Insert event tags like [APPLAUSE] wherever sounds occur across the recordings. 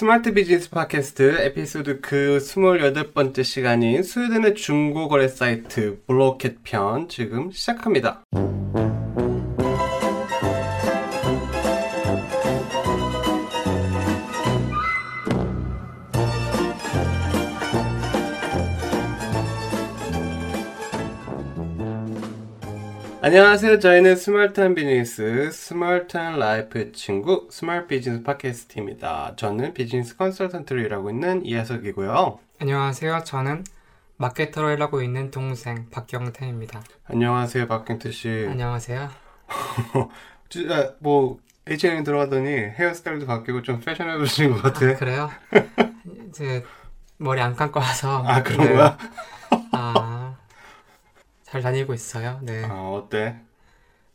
스마트 비즈니스 팟캐스트 에피소드 그 28번째 시간인 스웨덴의 중고 거래 사이트 블로켓 편 지금 시작합니다. 안녕하세요. 저희는 스마트한 비즈니스, 스마트한 라이프의 친구, 스마트 비즈니스 팟캐스트입니다. 저는 비즈니스 컨설턴트로 일하고 있는 이하석이고요. 안녕하세요. 저는 마케터로 일하고 있는 동생 박경태입니다. 안녕하세요, 박경태 씨. 안녕하세요. [LAUGHS] 지- 아, 뭐 H&M 들어가더니 헤어스타일도 바뀌고 좀 패셔너블해진 것 같아. 아, 그래요? 이제 머리 안 감고 와서 아, 그런 네. 거야? 아, 잘 다니고 있어요. 네. 아, 어때?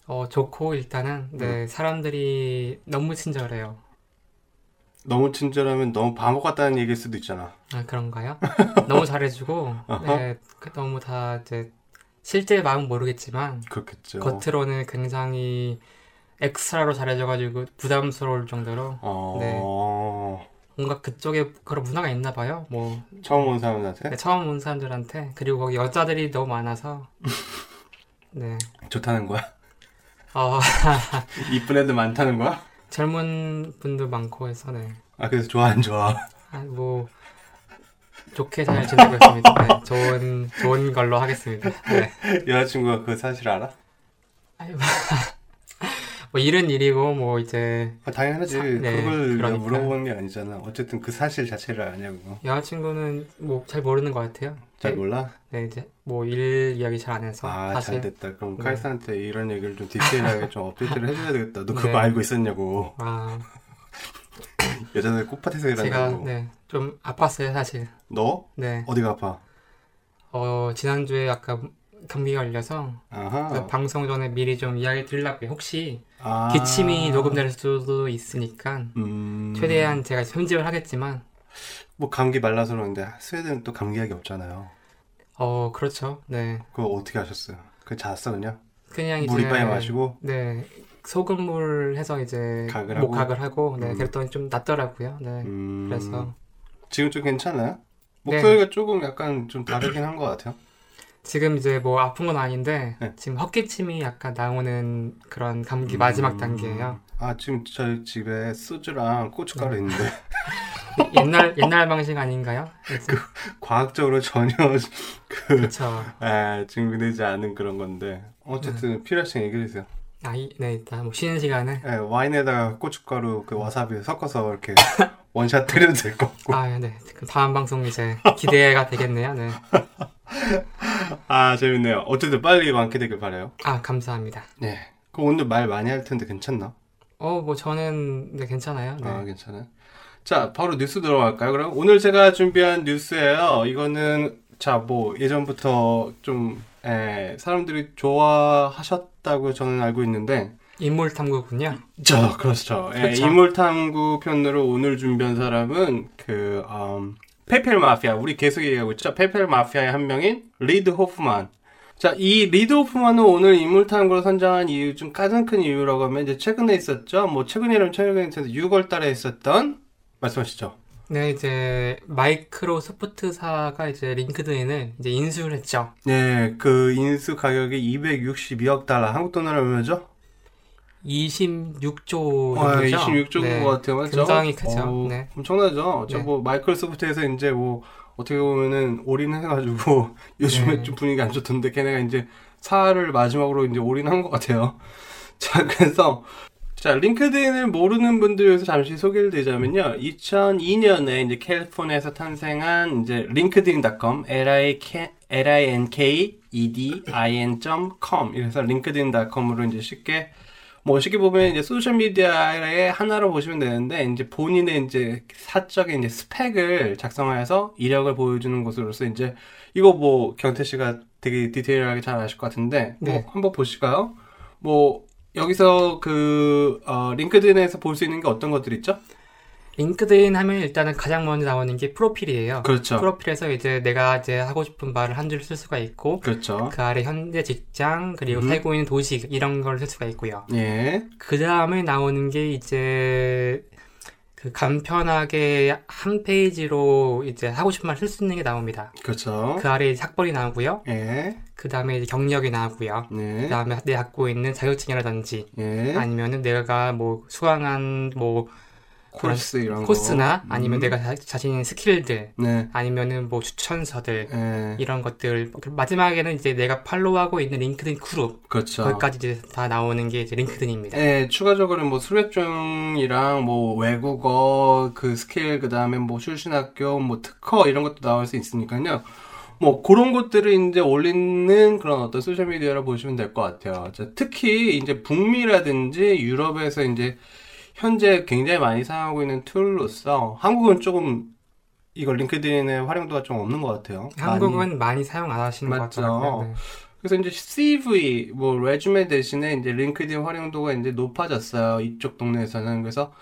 어, 좋고 일단은 음. 네, 사람들이 너무 친절해요. 너무 친절하면 너무 바보 같다는 얘기일 수도 있잖아. 아, 그런가요? [LAUGHS] 너무 잘해주고. 네, 그- 너무 다 이제 실제 마음 모르겠지만 그렇겠죠. 겉으로는 굉장히 엑스트라로 잘해줘가지고 부담스러울 정도로 어... 뭔가 그쪽에 그런 문화가 있나 봐요. 뭐 처음 온 사람한테 네, 처음 온 사람들한테 그리고 거기 여자들이 너무 많아서 [LAUGHS] 네 좋다는 거야? 어, [LAUGHS] 이쁜 애들 많다는 거야? 젊은 분도 많고 해서 네. 아, 그래서 좋아 안 좋아? 아, 뭐 좋게 잘 지내고 있습니다. 네, 좋은 좋은 걸로 하겠습니다. 네. [LAUGHS] 여자친구가 그 사실 알아? 아니, 뭐, 뭐 일은 일이고 뭐 이제 아, 당연하지. 사- 네, 그걸 그러니까. 물어보는 게 아니잖아. 어쨌든 그 사실 자체를 아냐고. 여자친구는 뭐 잘 모르는 것 같아요. 잘 네, 몰라? 네 이제 뭐 일 이야기 잘 안 해서 아, 잘 됐다. 그럼 네. 카이스한테 이런 얘기를 좀 디테일하게 좀 업데이트를 해줘야 되겠다. 너 그거 네. 알고 있었냐고. 아 [LAUGHS] 여자들 꽃밭에서 제가 일한다고. 네 좀 아팠어요 사실. 너? 네. 어디가 아파? 어, 지난주에 약간 감기가 걸려서. 그래서 방송 전에 미리 좀 이야기 드리려고요. 혹시 아. 기침이 녹음될 수도 있으니까 음. 최대한 제가 편집을 하겠지만 뭐 감기 말라서 그러는데 스웨덴은 또 감기약이 없잖아요. 어, 그렇죠. 네. 그거 어떻게 하셨어요? 그 잤어 그냥? 그냥 이제 물 이빨에 마시고? 네. 소금물 해서 이제 각을 하고? 목각을 하고 네. 음. 그랬더니 좀 낫더라고요. 네. 음. 그래서 지금 좀 괜찮아요? 네. 목소리가 조금 약간 좀 다르긴 한 것 같아요. 지금 이제 뭐 아픈 건 아닌데 네. 지금 헛기침이 약간 나오는 그런 감기 음. 마지막 단계예요. 아 지금 저희 집에 소주랑 고춧가루 네. 있는데 [LAUGHS] 옛날 옛날 방식 아닌가요? 과학적으로 전혀 [LAUGHS] 그. 에, 증명되지 않은 그런 건데 어쨌든 네. 필요하시면 얘기해 주세요. 아, 이, 네, 일단 뭐 쉬는 시간에 에, 와인에다가 고춧가루 그 와사비 섞어서 이렇게 [LAUGHS] 원샷 때려도 될 것 같고. 아, 네. 그럼 다음 방송 이제 기대가 되겠네요. 네. 아 재밌네요. 어쨌든 빨리 완쾌되길 바래요. 아, 감사합니다. 네. 그 오늘 말 많이 할 텐데 괜찮나? 어, 뭐 저는 네, 괜찮아요. 네. 아 괜찮아요. 자 바로 뉴스 들어갈까요? 그럼 오늘 제가 준비한 뉴스예요. 이거는 자 뭐 예전부터 좀 에, 사람들이 좋아하셨다고 저는 알고 있는데 인물 탐구군요. 저 그렇죠. 예, 그렇죠. 인물 탐구 편으로 오늘 준비한 사람은 그 음, 페이팔 마피아 우리 계속 얘기하고 있죠. 페이팔 마피아의 한 명인 리드 호프만. 자, 이 리드 호프만은 오늘 인물 탐구로 선정한 이유 중 가장 큰 이유라고 하면 이제 최근에 있었죠. 뭐 최근이라면 최근에 6월 달에 있었던 말씀하시죠. 네, 이제 마이크로소프트사가 이제 링크드인을 이제 인수를 했죠. 네, 그 인수 가격이 262억 달러. 한국 돈으로 얼마죠? 26조 아, 정도죠. 26조인 네. 것 같아요. 맞죠? 굉장히 크죠. 어, 네. 엄청나죠? 저 네. 뭐 마이크로소프트에서 이제 뭐 어떻게 보면은 올인해가지고 [LAUGHS] 요즘에 네. 좀 분위기 안 좋던데 걔네가 이제 사를 마지막으로 이제 올인한 것 같아요. [LAUGHS] 자, 그래서 자, 링크드인을 모르는 분들 위해서 잠시 소개를 드리자면요. 2002년에 이제 캘리포니아에서 탄생한 이제 linkedin.com, L-I-K, L-I-N-K-E-D-I-N.com 이래서 linkedin.com으로 이제 쉽게 뭐 쉽게 보면 이제 소셜 미디어의 하나로 보시면 되는데 이제 본인의 이제 사적인 이제 스펙을 작성하여서 이력을 보여주는 곳으로서 이제 이거 뭐 경태 씨가 되게 디테일하게 잘 아실 것 같은데 뭐 네. 한번 보실까요? 뭐 여기서 그 어, 링크드인에서 볼 수 있는 게 어떤 것들 있죠? 링크드인 하면 일단은 가장 먼저 나오는 게 프로필이에요. 그렇죠. 프로필에서 이제 내가 이제 하고 싶은 말을 한 줄 쓸 수가 있고 그렇죠. 그 아래 현재 직장 그리고 음. 살고 있는 도시 이런 걸 쓸 수가 있고요. 예. 그 다음에 나오는 게 이제 그 간편하게 한 페이지로 이제 하고 싶은 말 쓸 수 있는 게 나옵니다. 그렇죠. 그 아래에 학벌이 나오고요. 예. 그 다음에 경력이 나오고요. 그 네. 다음에 내가 갖고 있는 자격증이라든지 예. 아니면은 내가 뭐 수강한 뭐 코스 이런 거. 코스나 아니면 음. 내가 자, 자신 있는 skill들 네. 아니면은 뭐 추천서들 예. 이런 것들 그 마지막에는 이제 내가 follow하고 있는 링크드인 그룹 그렇죠. 거기까지 이제 다 나오는 게 이제 링크드인입니다. 예, 추가적으로 뭐 수료증이랑 뭐 외국어 그 스킬 그다음에 뭐 출신학교 뭐 특허 이런 것도 나올 수 있으니까요. 뭐 그런 것들을 이제 올리는 그런 어떤 소셜 미디어라 보시면 될 것 같아요. 자, 특히 이제 북미라든지 유럽에서 이제 현재 굉장히 많이 사용하고 있는 tool로서 한국은 조금 이걸 링크드인의 활용도가 좀 없는 것 같아요. 많이. 한국은 많이 사용 안 하시는 것 맞죠. 같더라고요. 네. 그래서 이제 CV 뭐 resume 대신에 이제 링크드인 활용도가 이제 높아졌어요. 이쪽 동네에서는 그래서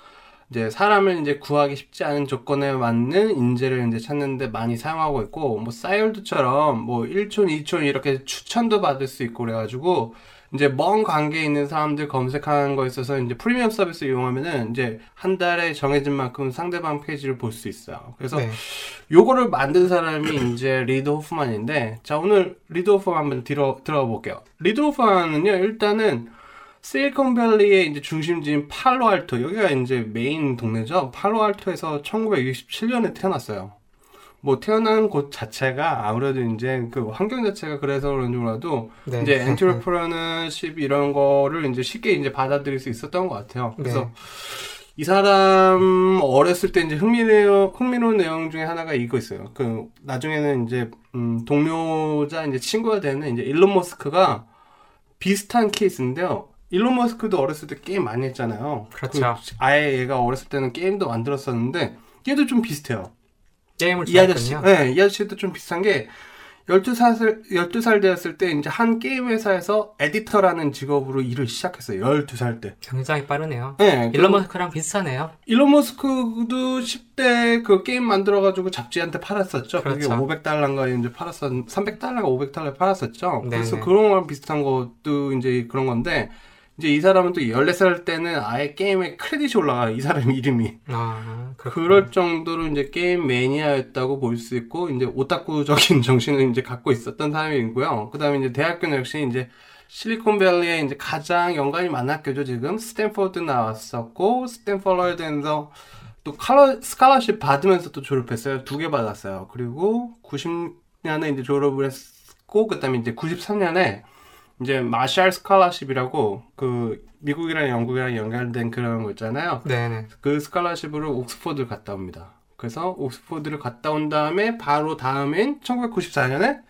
이제 사람을 이제 구하기 쉽지 않은 조건에 맞는 인재를 이제 찾는데 많이 사용하고 있고 뭐 싸이월드처럼 뭐 1촌, 2촌 이렇게 추천도 받을 수 있고 그래가지고 이제 먼 관계에 있는 사람들 검색하는 거에 있어서 이제 프리미엄 서비스 이용하면은 이제 한 달에 정해진 만큼 상대방 페이지를 볼 수 있어요. 그래서 네. 요거를 만든 사람이 이제 리드 호프만인데 자 오늘 리드 호프만 한번 들어 들어가 볼게요. 리드 호프만은요 일단은 실리콘밸리의 이제 중심지인 팔로알토 여기가 이제 메인 동네죠. 팔로알토에서 1967년에 태어났어요. 뭐 태어난 곳 자체가 아무래도 이제 그 환경 자체가 그래서 그런지 몰라도 네. 이제 [LAUGHS] entrepreneurship 이런 거를 이제 쉽게 이제 받아들일 수 있었던 것 같아요. 그래서 네. 이 사람 어렸을 때 이제 흥미로운 흥미로운 내용 중에 하나가 이거 있어요. 그 나중에는 이제 음, 동료자 이제 친구가 되는 이제 일론 머스크가 비슷한 케이스인데요. 일론 머스크도 어렸을 때 게임 많이 했잖아요. 그렇죠. 그 아예 얘가 어렸을 때는 게임도 만들었었는데 얘도 좀 비슷해요. 게임을 이 아저씨. 네, 이 아저씨도 좀 비슷한 게 12살, 12살 되었을 때 이제 한 게임 회사에서 에디터라는 직업으로 일을 시작했어요. 12살 때. 굉장히 빠르네요. 네, 일론 머스크랑 비슷하네요. 일론 머스크도 10대 그 게임 만들어가지고 잡지한테 팔았었죠. 그게 그렇죠. 500달러인가 이제 팔았었, 300달러가 500달러 팔았었죠. 네네. 그래서 그런 거랑 비슷한 것도 이제 그런 건데, 이제 이 사람은 또 14살 때는 아예 게임에 credit이 올라가요. 이 사람 이름이. 아. 그럴 정도로 이제 게임 매니아였다고 볼 수 있고, 이제 오타쿠적인 [LAUGHS] 정신을 이제 갖고 있었던 사람이고요. 그 다음에 이제 대학교는 역시 이제 실리콘밸리에 이제 가장 연관이 많은 학교죠, 지금. 스탠퍼드 나왔었고, 스탠퍼드에서 또 scholar, scholarship 받으면서 또 졸업했어요. 두 개 받았어요. 그리고 90년에 이제 졸업을 했고, 그 다음에 이제 93년에 이제 마샬 스칼러십이라고 그 미국이랑 영국이랑 연결된 그런 거 있잖아요. 네네. 그 스칼러십으로 옥스퍼드를 갔다 옵니다. 그래서 옥스퍼드를 갔다 온 다음에 바로 다음인 1994년에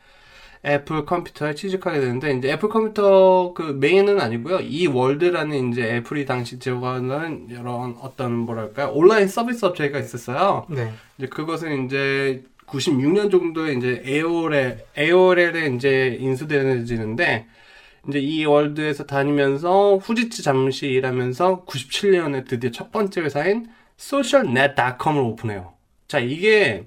애플 컴퓨터에 취직하게 되는데 이제 애플 컴퓨터 그 main은 아니고요. eWorld라는 이제 애플이 당시 제공하는 이런 어떤 뭐랄까 온라인 서비스 업체가 있었어요. 네. 이제 그것은 이제 96년 정도에 이제 AOL AOL에 이제 인수되어지는데 이제 eWorld에서 다니면서 후지쯔 잠시 일하면서 97년에 드디어 첫 번째 회사인 socialnet.com을 오픈해요. 자, 이게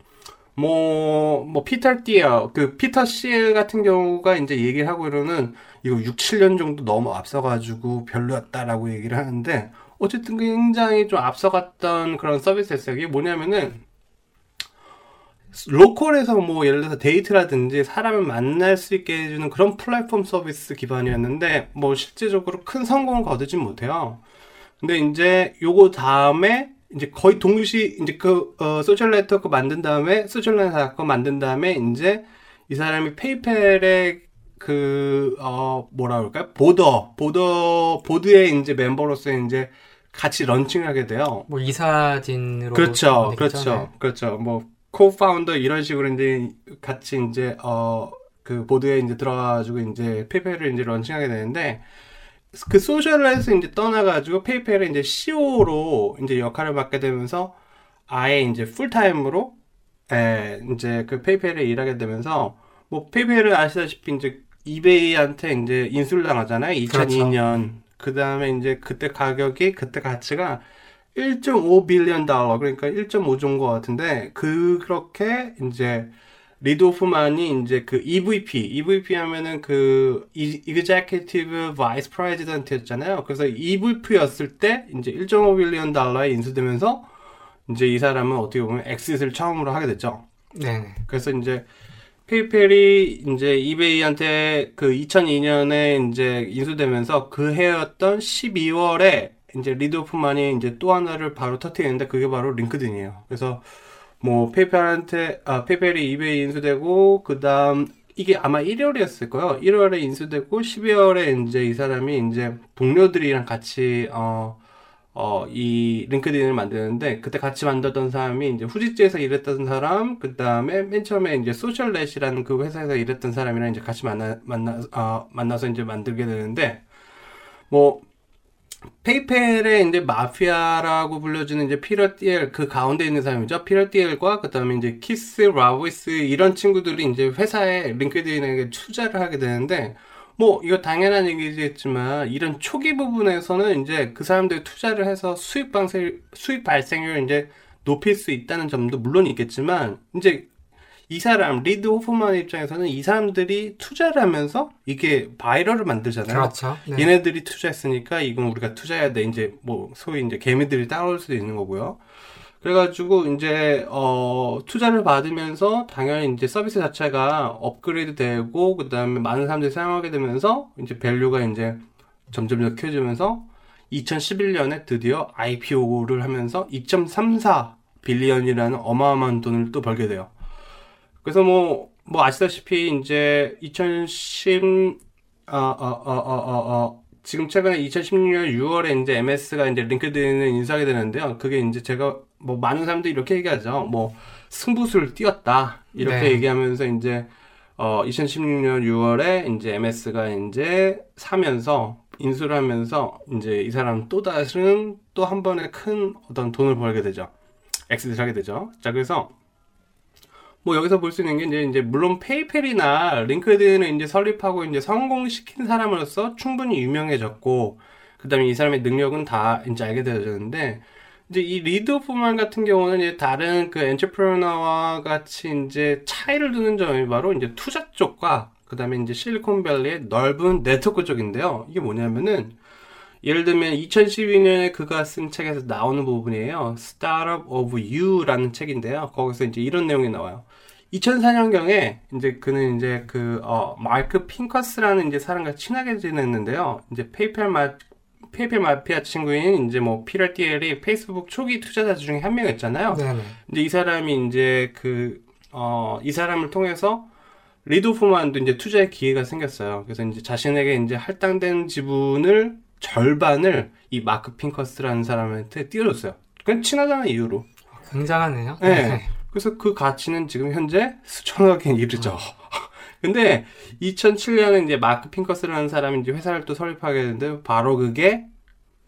뭐, 뭐, 피터 티어, 그, 피터 티엘 같은 경우가 이제 얘기를 하고 이러는 이거 6, 7년 정도 너무 앞서가지고 별로였다라고 얘기를 하는데, 어쨌든 굉장히 좀 앞서갔던 그런 서비스였어요. 이게 뭐냐면은, local에서 뭐 예를 들어서 데이트라든지 사람을 만날 수 있게 해주는 그런 플랫폼 서비스 기반이었는데 뭐 실제적으로 큰 성공을 거두진 못해요. 근데 이제 요거 다음에 이제 거의 동시 이제 그 어, 소셜 네트워크 만든 다음에 소셜 네트워크 만든 다음에 이제 이 사람이 페이펠의 그어 뭐라 그럴까요? board board board의 이제 멤버로서 이제 같이 launching을 하게 돼요. 뭐 이사진으로 그렇죠? 그렇죠, 네. 그렇죠. 뭐 co-founder 이런 식으로 이제 같이 이제 어 그 board에 이제 들어가가지고 이제 페이펠을 이제 launching하게 되는데 그 소셜에서 이제 떠나가지고 페이펠의 이제 CEO로 이제 역할을 맡게 되면서 아예 이제 풀타임으로 에 이제 그 페이펠에 일하게 되면서 뭐 페이펠은 아시다시피 이제 이베이한테 이제 인수를 당하잖아요. 2002년. 그 다음에 이제 그때 가격이 그때 가치가 1.5 billion 달러 그러니까 1.5 정도 같은데 그렇게 이제 리드 호프만이 이제 그 EVP EVP 하면은 그 Executive Vice President였잖아요. 그래서 EVP였을 때 이제 1.5 billion 달러에 인수되면서 이제 이 사람은 어떻게 보면 엑싯을 처음으로 하게 됐죠. 네네. 그래서 이제 페이펠이 이제 이베이한테 그 2002년에 이제 인수되면서 그 해였던 12월에 이제 리드 호프만이 이제 또 하나를 바로 터트리는데 그게 바로 링크드인이에요. 그래서 뭐 페이펠한테 아 페이펠이 이베이 인수되고 그다음 이게 아마 1월이었을 거예요. 1월에 인수되고 12월에 이제 이 사람이 이제 동료들이랑 같이 어 어, 이 링크드인을 만드는데, 그때 같이 만들던 사람이 이제 후지츠에서 일했던 사람, 그 다음에 맨 처음에 이제 소셜넷이라는 그 회사에서 일했던 사람이랑 이제 같이 만나, 만나, 어, 만나서 이제 만들게 되는데, 뭐, 페이펠의 이제 마피아라고 불려지는 이제 피터 띠엘 그 가운데 있는 사람이죠. 피터 띠엘과 그 다음에 이제 키스 라비스 이런 친구들이 이제 회사에 링크드인에게 투자를 하게 되는데, 뭐 이거 당연한 얘기겠지만 이런 초기 부분에서는 이제 그 사람들이 투자를 해서 수익 발생 수익 발생률을 이제 높일 수 있다는 점도 물론 있겠지만 이제 이 사람 리드 호프만 입장에서는 이 사람들이 투자를 하면서 이게 viral을 만들잖아요. 그렇죠. 네. 얘네들이 투자했으니까 이건 우리가 투자해야 돼. 이제 뭐 소위 이제 개미들이 따라올 수도 있는 거고요. 그래가지고 이제 어 투자를 받으면서 당연히 이제 서비스 자체가 업그레이드 되고 그 다음에 많은 사람들이 사용하게 되면서 이제 value가 이제 점점 더 키워지면서 2011년에 드디어 IPO를 하면서 2.34 billion이라는 어마어마한 돈을 또 벌게 돼요. 그래서 뭐, 뭐 아시다시피 이제 2010, 어, 어, 어, 어, 어, 어, 지금 최근에 2016년 6월에 이제 MS가 이제 링크드인을 인수하게 되는데요. 그게 이제 제가 뭐 많은 사람들이 이렇게 얘기하죠. 뭐 승부수를 띄었다. 이렇게 네. 얘기하면서 이제 어 2016년 6월에 이제 MS가 이제 사면서 인수를 하면서 이제 이 사람 또 다른 또한 번에 큰 어떤 돈을 벌게 되죠. 엑스를 하게 되죠. 자, 그래서 뭐 여기서 볼 수 있는 게 이제, 이제 물론 페이펠이나 링크드인을 이제 설립하고 이제 성공시킨 사람으로서 충분히 유명해졌고 그다음에 이 사람의 능력은 다 이제 알게 되어졌는데 이제 이 리드 호프만 같은 경우는 이제 다른 그 entrepreneur와 같이 이제 차이를 두는 점이 바로 이제 투자 쪽과 그다음에 이제 실리콘밸리의 넓은 네트워크 쪽인데요. 이게 뭐냐면은 예를 들면 2012년에 그가 쓴 책에서 나오는 부분이에요. Startup of You라는 책인데요. 거기서 이제 이런 내용이 나와요. 2004년경에 이제 그는 이제 그 어, 마크 핑커스라는 이제 사람과 친하게 지냈는데요. 이제 페이펠 마 페이펠 마피아 친구인 이제 뭐 피터 띠엘이 페이스북 초기 투자자 중에 한 명이었잖아요. 네네. 근데 이 사람이 이제 그, 어, 이 사람을 통해서 리드 호프만도 이제 투자의 기회가 생겼어요. 그래서 이제 자신에게 이제 할당된 지분을 절반을 이 마크 핑커스라는 사람한테 떼어줬어요. 그냥 친하다는 이유로. 굉장하네요. 네. 그래서 그 가치는 지금 현재 수천억에 이르죠. [LAUGHS] 근데 2007년에 이제 마크 핑커스라는 사람이 이제 회사를 또 설립하게 되는데 바로 그게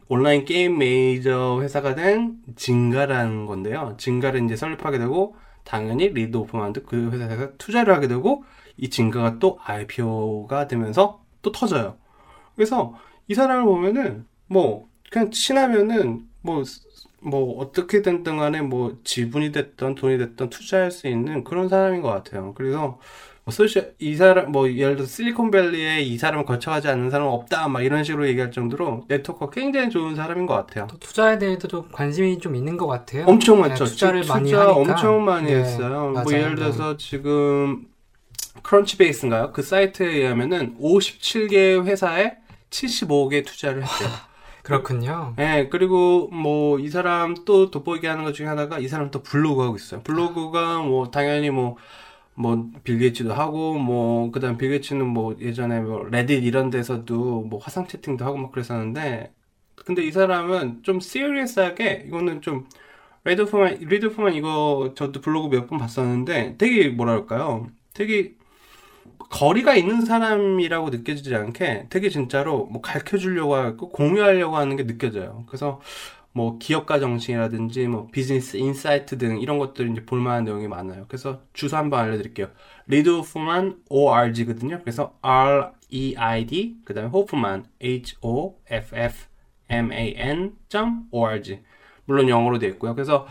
온라인 게임 메이저 회사가 된 진가라는 건데요. 진가를 이제 설립하게 되고 당연히 리드 호프만도 그 회사에서 투자를 하게 되고 이 진가가 또 IPO가 되면서 또 터져요. 그래서 이 사람을 보면은 뭐 그냥 친하면은 뭐 뭐 어떻게 된든 간에 뭐 지분이 됐던 돈이 됐던 투자할 수 있는 그런 사람인 것 같아요. 그래서 뭐 소셜 이 사람 뭐 예를 들어 실리콘밸리에 이 사람을 거쳐가지 않는 사람은 없다 막 이런 식으로 얘기할 정도로 네트워크가 굉장히 좋은 사람인 것 같아요. 또 투자에 대해서 좀 관심이 좀 있는 것 같아요. 엄청 네, 많죠. 투자를 지금 많이 투자 하니까. 엄청 많이 네, 했어요. 뭐 맞아요. 예를 들어서 지금 크런치베이스인가요? 그 사이트에 의하면은 57개 회사에 75억에 투자를 했대요. 그렇군요. 네, 그리고 뭐 이 사람 또 돋보이게 하는 것 중에 하나가 이 사람 또 블로그 하고 있어요. 블로그가 뭐 당연히 뭐 뭐 빌 게이츠도 하고 뭐 그다음 빌 게이츠는 뭐 예전에 뭐 레딧 이런 데서도 뭐 화상 채팅도 하고 막 그랬었는데 근데 이 사람은 좀 serious하게 이거는 좀 리드 호프만 리드 호프만 이거 저도 블로그 몇 번 봤었는데 되게 뭐랄까요? 되게 거리가 있는 사람이라고 느껴지지 않게 되게 진짜로 뭐 가르쳐 주려고 하고 공유하려고 하는 게 느껴져요. 그래서 뭐 기업가 정신이라든지 뭐 비즈니스 insight 등 이런 것들 이제 볼만한 내용이 많아요. 그래서 주소 한번 알려드릴게요. 리드 호프만 ORG거든요. 그래서 R E I D 그다음에 호프만 H O F F M A N .org 물론 영어로 되어 있고요. 그래서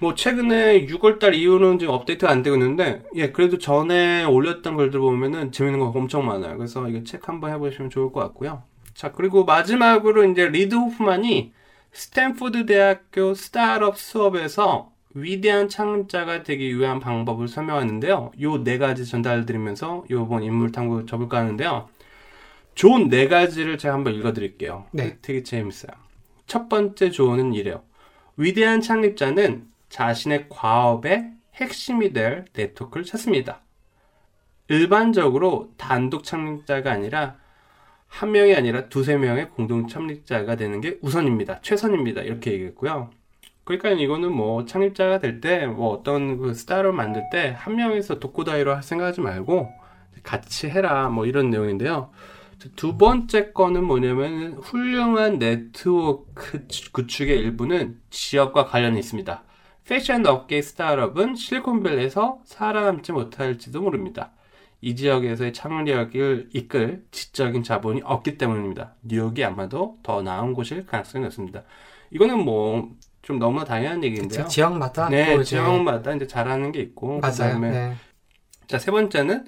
뭐 최근에 6월달 이후는 지금 업데이트가 안 되고 있는데 예 그래도 전에 올렸던 글들 보면은 재밌는 거 엄청 많아요. 그래서 이거 체크 한번 해보시면 좋을 것 같고요. 자 그리고 마지막으로 이제 리드 호프만이 스탠포드 대학교 스타트업 수업에서 위대한 창립자가 되기 위한 방법을 설명하는데요. 요 네 가지 전달드리면서 요번 인물 탐구 접을까 하는데요. 좋은 네 가지를 제가 한번 읽어드릴게요. 네. 되게 재밌어요. 첫 번째 조언은 이래요. 위대한 창립자는 자신의 과업의 핵심이 될 네트워크를 찾습니다. 일반적으로 단독 창립자가 아니라 한 명이 아니라 두세 명의 공동 창립자가 되는 게 우선입니다. 최선입니다. 이렇게 얘기했고요. 그러니까 이거는 뭐 창립자가 될 때 뭐 어떤 그 스타를 만들 때 한 명에서 독고다이로 할 생각하지 말고 같이 해라 뭐 이런 내용인데요. 두 번째 거는 뭐냐면 훌륭한 네트워크 구축의 일부는 지역과 관련이 있습니다. 패션 업계 스타트업은 실리콘밸리에서 살아남지 못할지도 모릅니다. 이 지역에서의 창의력을 이끌 지적인 자본이 없기 때문입니다. 뉴욕이 아마도 더 나은 곳일 가능성이 높습니다. 이거는 뭐 좀 너무 당연한 얘기인데요. 그쵸, 지역마다 네, 또 이제 지역마다 이제 잘하는 게 있고 맞아요. 그다음에 네. 자, 세 번째는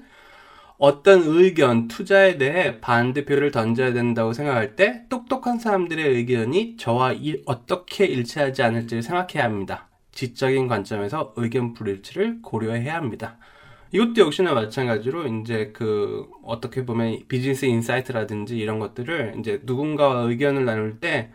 어떤 의견, 투자에 대해 반대표를 던져야 된다고 생각할 때 똑똑한 사람들의 의견이 저와 이- 어떻게 일치하지 않을지를 생각해야 합니다. 지적인 관점에서 의견 불일치를 고려해야 합니다. 이것도 역시나 마찬가지로 이제 그 어떻게 보면 비즈니스 insight라든지 이런 것들을 이제 누군가와 의견을 나눌 때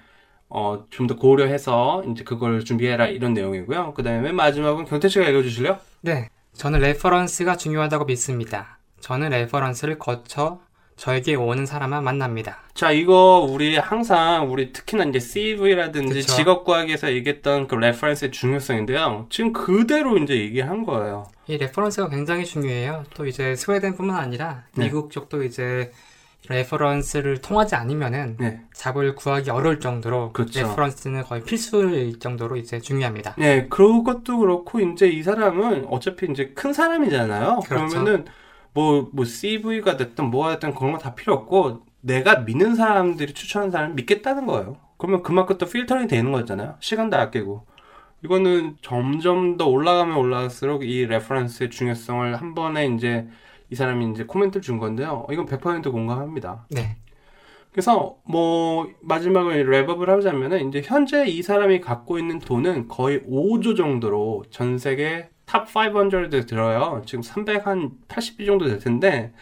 어, 좀 더 고려해서 이제 그걸 준비해라 이런 내용이고요. 그 다음에 맨 마지막은 경태 씨가 읽어주실래요? 네, 저는 reference가 중요하다고 믿습니다. 저는 reference를 거쳐 저에게 오는 사람만 만납니다. 자, 이거 우리 항상 우리 특히나 이제 CV라든지 그쵸. 직업 과학에서 얘기했던 그 reference의 중요성인데요. 지금 그대로 이제 얘기한 거예요. 이 reference가 굉장히 중요해요. 또 이제 스웨덴뿐만 아니라 네. 미국 쪽도 이제 reference를 통하지 않으면은 네. job을 구하기 어려울 정도로 그렇죠. reference는 거의 필수일 정도로 이제 중요합니다. 네, 그것도 그렇고 이제 이 사람은 어차피 이제 큰 사람이잖아요. 그 그렇죠. 러면은 뭐, 뭐 CV가 됐든 뭐가 됐든 그런 거 다 필요 없고 내가 믿는 사람들이 추천한 사람을 믿겠다는 거예요. 그러면 그만큼 또 필터링이 되는 거잖아요. 시간도 아끼고. 이거는 점점 더 올라가면 올라갈수록 이 reference의 중요성을 한 번에 이제 이 사람이 이제 코멘트를 준 건데요. 이건 100% 공감합니다. 네, 그래서 뭐 마지막으로 wrap up을 하자면은 이제 현재 이 사람이 갖고 있는 돈은 거의 5조 정도로 전 세계 top 500에 들어요. 지금 380위 정도 될 텐데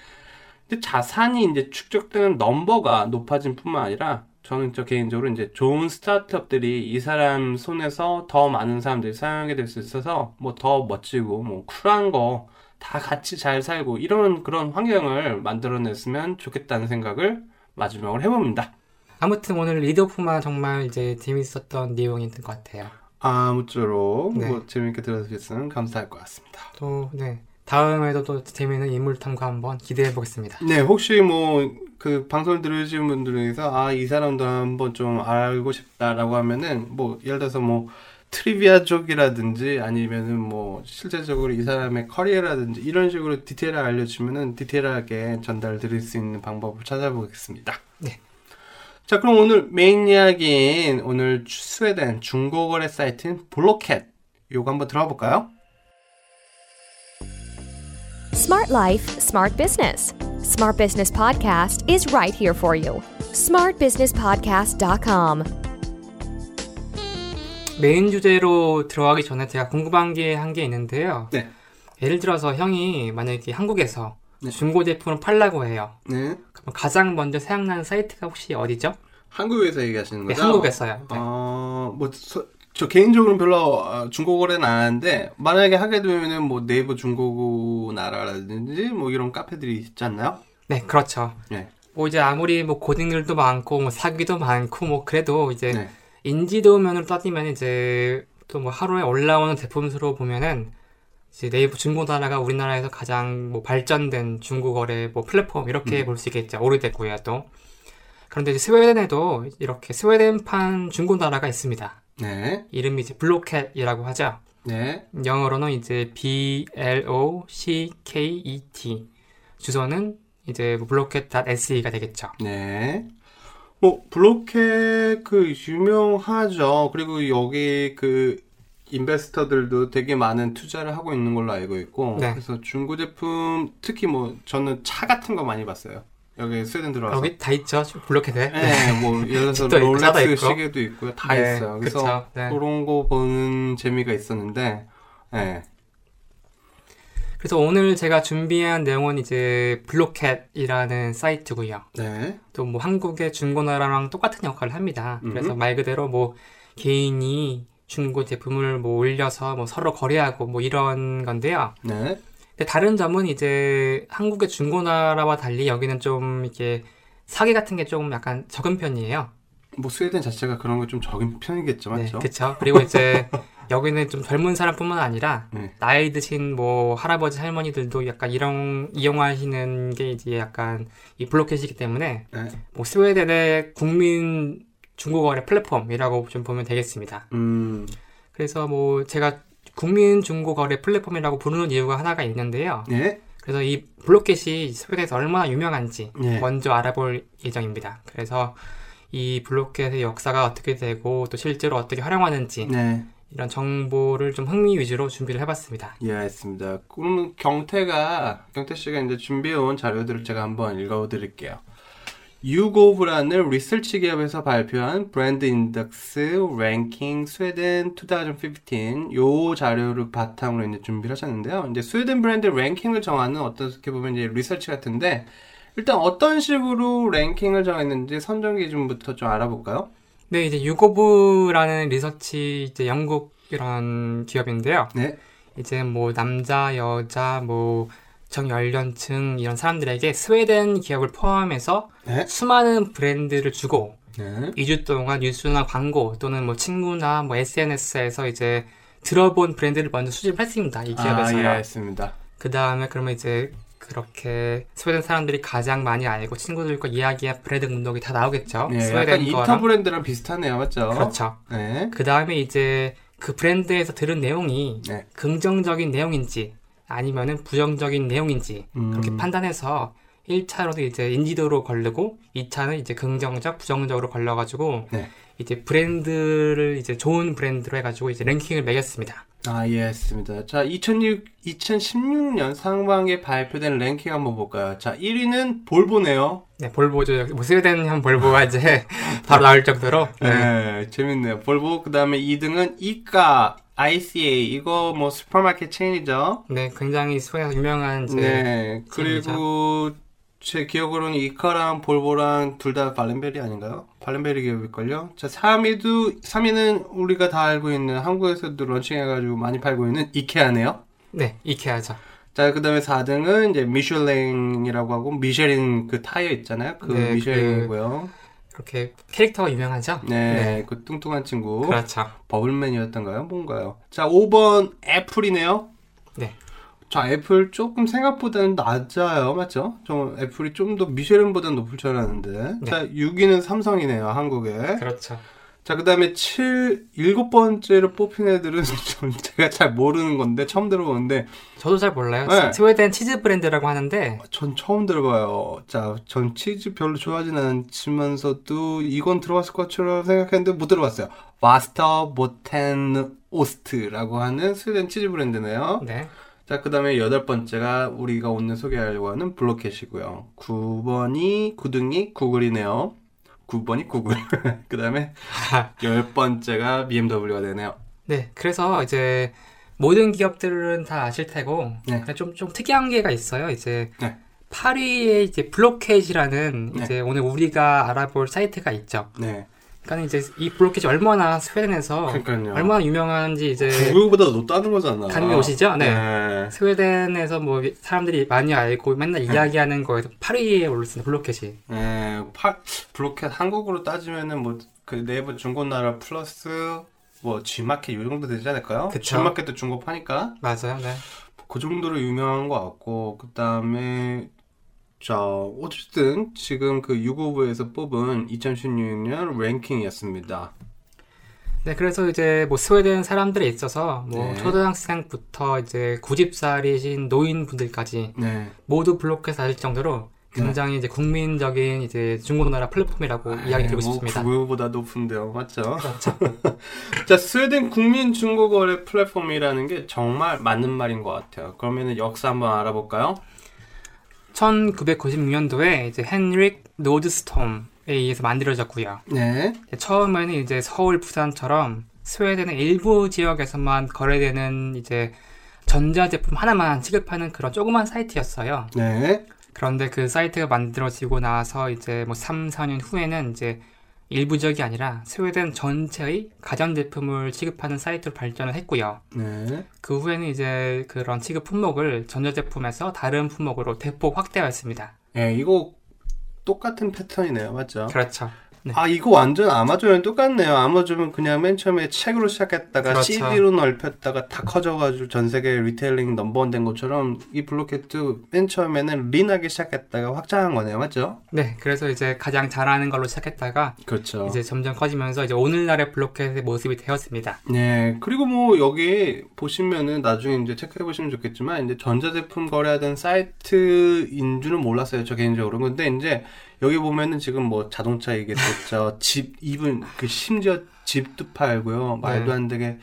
근데 자산이 이제 축적되는 넘버가 높아진 뿐만 아니라 저는 저 개인적으로 이제 좋은 스타트업들이 이 사람 손에서 더 많은 사람들이 사용하게 될 수 있어서 뭐 더 멋지고 뭐 쿨한 거 다 같이 잘 살고 이런 그런 환경을 만들어냈으면 좋겠다는 생각을 마지막으로 해봅니다. 아무튼 오늘 리드오프만 정말 이제 재밌었던 내용이었던 것 같아요. 아무쪼록 네. 뭐 재밌게 들어주셨으면 감사할 것 같습니다. 또 네, 다음에도 또 재미있는 인물 탐구 한번 기대해 보겠습니다. 네, 혹시 뭐 그 방송을 들으시는 분들 중에서 아 이 사람도 한번 좀 알고 싶다라고 하면은 뭐 예를 들어서 뭐 trivia 쪽이라든지 아니면은 뭐 실제적으로 이 사람의 커리어라든지 이런 식으로 디테일하게 알려주면은 디테일하게 전달 드릴 수 있는 방법을 찾아보겠습니다. 네. 자, 그럼 오늘 메인 이야기인 오늘 스웨덴 중고거래 사이트인 블로켓 요거 한번 들어가 볼까요? Smart Life, Smart Business. Smart Business Podcast is right here for you. smartbusinesspodcast.com. 메인 주제로 들어가기 전에 제가 궁금한 게 한 게 있는데요. 네. 예를 들어서 형이 만약에 한국에서 네. 중고 제품을 팔라고 해요. 네. 가장 먼저 생각나는 사이트가 혹시 어디죠? 한국에서 얘기하시는 네, 거죠? 한국에서요. 네. 어, 뭐, 서- 저 개인적으로는 별로 어, 중고 거래는 안 하는데, 만약에 하게 되면은 뭐 네이버 중고고 나라라든지 뭐 이런 카페들이 있지 않나요? 네, 그렇죠. 네. 뭐 이제 아무리 뭐 고딩들도 많고 뭐 사기도 많고 뭐 그래도 이제 네. 인지도면으로 따지면 이제 또 뭐 하루에 올라오는 제품 수로 보면은 이제 네이버 중고나라가 우리나라에서 가장 뭐 발전된 중고거래 뭐 플랫폼 이렇게 음. 볼수 있겠죠. 오래됐고요 또. 그런데 이제 스웨덴에도 이렇게 스웨덴판 중고나라가 있습니다. 네. 이름이 이제 블로켓이라고 하죠. 네. 영어로는 이제 B L O C K E T. 주소는 이제 뭐 블로켓.se가 되겠죠. 네. 뭐, 블로켓 그 유명하죠. 그리고 여기 그 인베스터들도 되게 많은 투자를 하고 있는 걸로 알고 있고. 네. 그래서 중고 제품, 특히 뭐, 저는 차 같은 거 많이 봤어요. 여기 스웨덴 들어와서. 여기 다 있죠. 블로켓. 네, 뭐 예를 들어서 롤렉스 있고. 시계도 있고요. 다 네, 있어요. 그래서 그쵸. 네. 그런 거 보는 재미가 있었는데, 네. 그래서 오늘 제가 준비한 내용은 이제 블로켓이라는 사이트고요. 네. 또 뭐 한국의 중고나라랑 똑같은 역할을 합니다. 그래서 음. 말 그대로 뭐 개인이 중고 제품을 뭐 올려서 뭐 서로 거래하고 뭐 이런 건데요. 네. 근데 다른 점은 이제 한국의 중고나라와 달리 여기는 좀 이렇게 사기 같은 게 조금 약간 적은 편이에요. 뭐 스웨덴 자체가 그런 거 좀 적은 편이겠죠, 맞죠? 네, 그렇죠. 그리고 이제 [LAUGHS] 여기는 좀 젊은 사람뿐만 아니라 네. 나이 드신 뭐 할아버지 할머니들도 약간 이런 이용하시는 게 이제 약간 이 블록캣이기 때문에 네. 뭐 스웨덴의 국민 중고거래 플랫폼이라고 좀 보면 되겠습니다. 음, 그래서 뭐 제가 국민 중고거래 플랫폼이라고 부르는 이유가 하나가 있는데요. 네. 그래서 이 블로켓이 스웨덴에서 얼마나 유명한지 네. 먼저 알아볼 예정입니다. 그래서 이 블로켓의 역사가 어떻게 되고 또 실제로 어떻게 활용하는지 네. 이런 정보를 좀 흥미 위주로 준비를 해봤습니다. 이해했습니다. 그러면 경태가, 경태 씨가 이제 준비해온 자료들을 제가 한번 읽어드릴게요. YouGov라는 리서치 기업에서 발표한 brand index 랭킹 스웨덴 2015 요 자료를 바탕으로 이제 준비를 하셨는데요. 이제 스웨덴 브랜드 랭킹을 정하는 어떻게 보면 이제 리서치 같은데 일단 어떤 식으로 랭킹을 정했는지 선정 기준부터 좀 알아볼까요? 네, 이제 유고브라는 리서치 이제 영국 이런 기업인데요. 네. 이제 뭐 남자, 여자, 뭐 정연령층 이런 사람들에게 스웨덴 기업을 포함해서 네. 수많은 브랜드를 주고 네. 2주 동안 뉴스나 광고 또는 뭐 친구나 뭐 SNS에서 이제 들어본 브랜드를 먼저 수집을 했습니다. 이 아, 기업에서요. 이해했습니다. 그 다음에 그러면 이제 그렇게 스웨덴 사람들이 가장 많이 알고 친구들과 이야기한 브랜드 문독이 다 나오겠죠. 네, 약간 스웨덴 인터 거랑. 브랜드랑 비슷하네요, 맞죠? 그렇죠. 네. 그 다음에 이제 그 브랜드에서 들은 내용이 네. 긍정적인 내용인지 아니면은 부정적인 내용인지 음. 그렇게 판단해서 1차로도 이제 인지도로 걸르고 2차는 이제 긍정적, 부정적으로 걸러가지고 네. 이제 브랜드를 이제 좋은 브랜드로 해가지고 이제 랭킹을 매겼습니다. 아, 이해했습니다. 자, 2006, 2016년 상반기에 발표된 랭킹 한번 볼까요? 자, 1위는 볼보네요. 네, 볼보죠. 뭐 스웨덴 볼보가 이제 [LAUGHS] 바로 나올 정도로. 네, 재밌네요. 볼보. 그 다음에 2등은 이카, ICA. 이거 뭐 슈퍼마켓 체인이죠. 네, 굉장히 스웨덴에서 유명한 이제 네. 그리고 제 기억으로는 이카랑 볼보랑 둘 다 발렌베리 아닌가요? 발렌베리 기업일걸요? 자, 3위도, 3위는 우리가 다 알고 있는 한국에서도 런칭해가지고 많이 팔고 있는 이케아네요. 네, 이케아죠. 자, 그 다음에 4등은 이제 미슐랭이라고 하고, 미쉐린 그 타이어 있잖아요. 그 네, 미쉐린이고요. 그렇게 캐릭터가 유명하죠. 네, 그 뚱뚱한 친구. 그렇죠. bubble man이었던가요? 뭔가요? 자, 5번 애플이네요. 네. 자, 애플 조금 생각보다는 낮아요. 맞죠? 좀 애플이 좀 더 미쉐린보다는 높을 줄 알았는데. 네. 자, 6위는 삼성이네요. 한국에. 그렇죠. 자, 그 다음에 7, 일곱 번째로 뽑힌 애들은 [LAUGHS] 좀 제가 잘 모르는 건데, 처음 들어보는데, 저도 잘 몰라요. 네. 스웨덴 치즈 브랜드라고 하는데 전 처음 들어봐요. 자, 전 치즈 별로 좋아하진 않지만서도 이건 들어봤을 것처럼 생각했는데 못 들어봤어요. Västerbottensost라고 하는 스웨덴 치즈 브랜드네요. 네. 자, 그 다음에 여덟 번째가 우리가 오늘 소개하려고 하는 블로켓이고요. 9번이 9등이 구글이네요. 9번이 구글. 그 다음에 열 번째가 BMW가 되네요. 네. 그래서 이제 모든 기업들은 다 아실 테고 네. 좀, 좀 특이한 게가 있어요. 이제 네. 8위에 이제 블로켓이라는 네. 이제 오늘 우리가 알아볼 사이트가 있죠. 네. 그러니까 이제 이 블로켓이 얼마나 스웨덴에서 그러니까요. 얼마나 유명한지 이제 구글보다 높다는 거잖아. 감이 오시죠? 네. 네. 스웨덴에서 뭐 사람들이 많이 알고 맨날 이야기하는 거에서 8위에 올랐습니다. 블로켓이. 네, 파, 블로켓 한국으로 따지면은 뭐 그 네이버 중고나라 플러스 뭐 G마켓 이 정도 되지 않을까요? 그쵸. G마켓도 중고 파니까 맞아요. 네. 그 정도로 유명한 것 같고 그 다음에 자 어쨌든 지금 그 유고부에서 뽑은 2016년 랭킹이었습니다. 네, 그래서 이제 뭐 스웨덴 사람들에 있어서 뭐 네. 초등학생부터 이제 90살이신 노인분들까지 네. 모두 블록해서 아실 정도로 굉장히 이제 국민적인 이제 중고나라 플랫폼이라고 이야기 드리고 뭐 싶습니다. 구글보다 높은데요, 맞죠? 그렇죠. [LAUGHS] 자, 스웨덴 국민 중고거래 플랫폼이라는 게 정말 맞는 말인 것 같아요. 그러면은 역사 한번 알아볼까요? 1996년도에 이제 헨릭 노드스톰에 의해서 만들어졌고요. 네. 처음에는 이제 서울, 부산처럼 스웨덴의 일부 지역에서만 거래되는 이제 전자제품 하나만 취급하는 그런 조그만 사이트였어요. 네. 그런데 그 사이트가 만들어지고 나서 이제 뭐 3, 4년 후에는 이제 일부 지역이 아니라 스웨덴 전체의 가전제품을 취급하는 사이트로 발전을 했고요. 네. 그 후에는 이제 그런 취급 품목을 전자제품에서 다른 품목으로 대폭 확대하였습니다. 네, 이거 똑같은 패턴이네요. 맞죠? 그렇죠. 네. 아, 이거 완전 아마존이랑 똑같네요. 아마존은 그냥 맨 처음에 책으로 시작했다가 그렇죠. CD로 넓혔다가 다 커져가지고 전 세계 retailing number one 된 것처럼 이 블로켓도 맨 처음에는 lean하게 시작했다가 확장한 거네요. 맞죠? 네, 그래서 이제 가장 잘하는 걸로 시작했다가 그렇죠. 이제 점점 커지면서 이제 오늘날의 블로켓의 모습이 되었습니다. 네. 그리고 뭐 여기 보시면은 나중에 이제 체크해 보시면 좋겠지만 이제 전자제품 거래하던 사이트인 줄은 몰랐어요. 저 개인적으로. 근데 이제 여기 보면은 지금 뭐 자동차 얘기했었죠. [LAUGHS] 집, 이분 그 심지어 집도 팔고요. 말도 네. 안 되게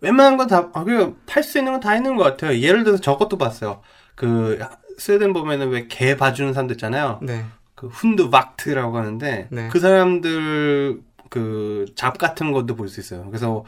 웬만한 건 다, 아, 그팔 수 있는 건 다 있는 것 같아요. 예를 들어서 저것도 봤어요. 그 스웨덴 보면은 왜 개 봐주는 사람들 있잖아요. 네, 그 훈드 vak트라고 하는데 네. 그 사람들 그 잡 같은 것도 볼 수 있어요. 그래서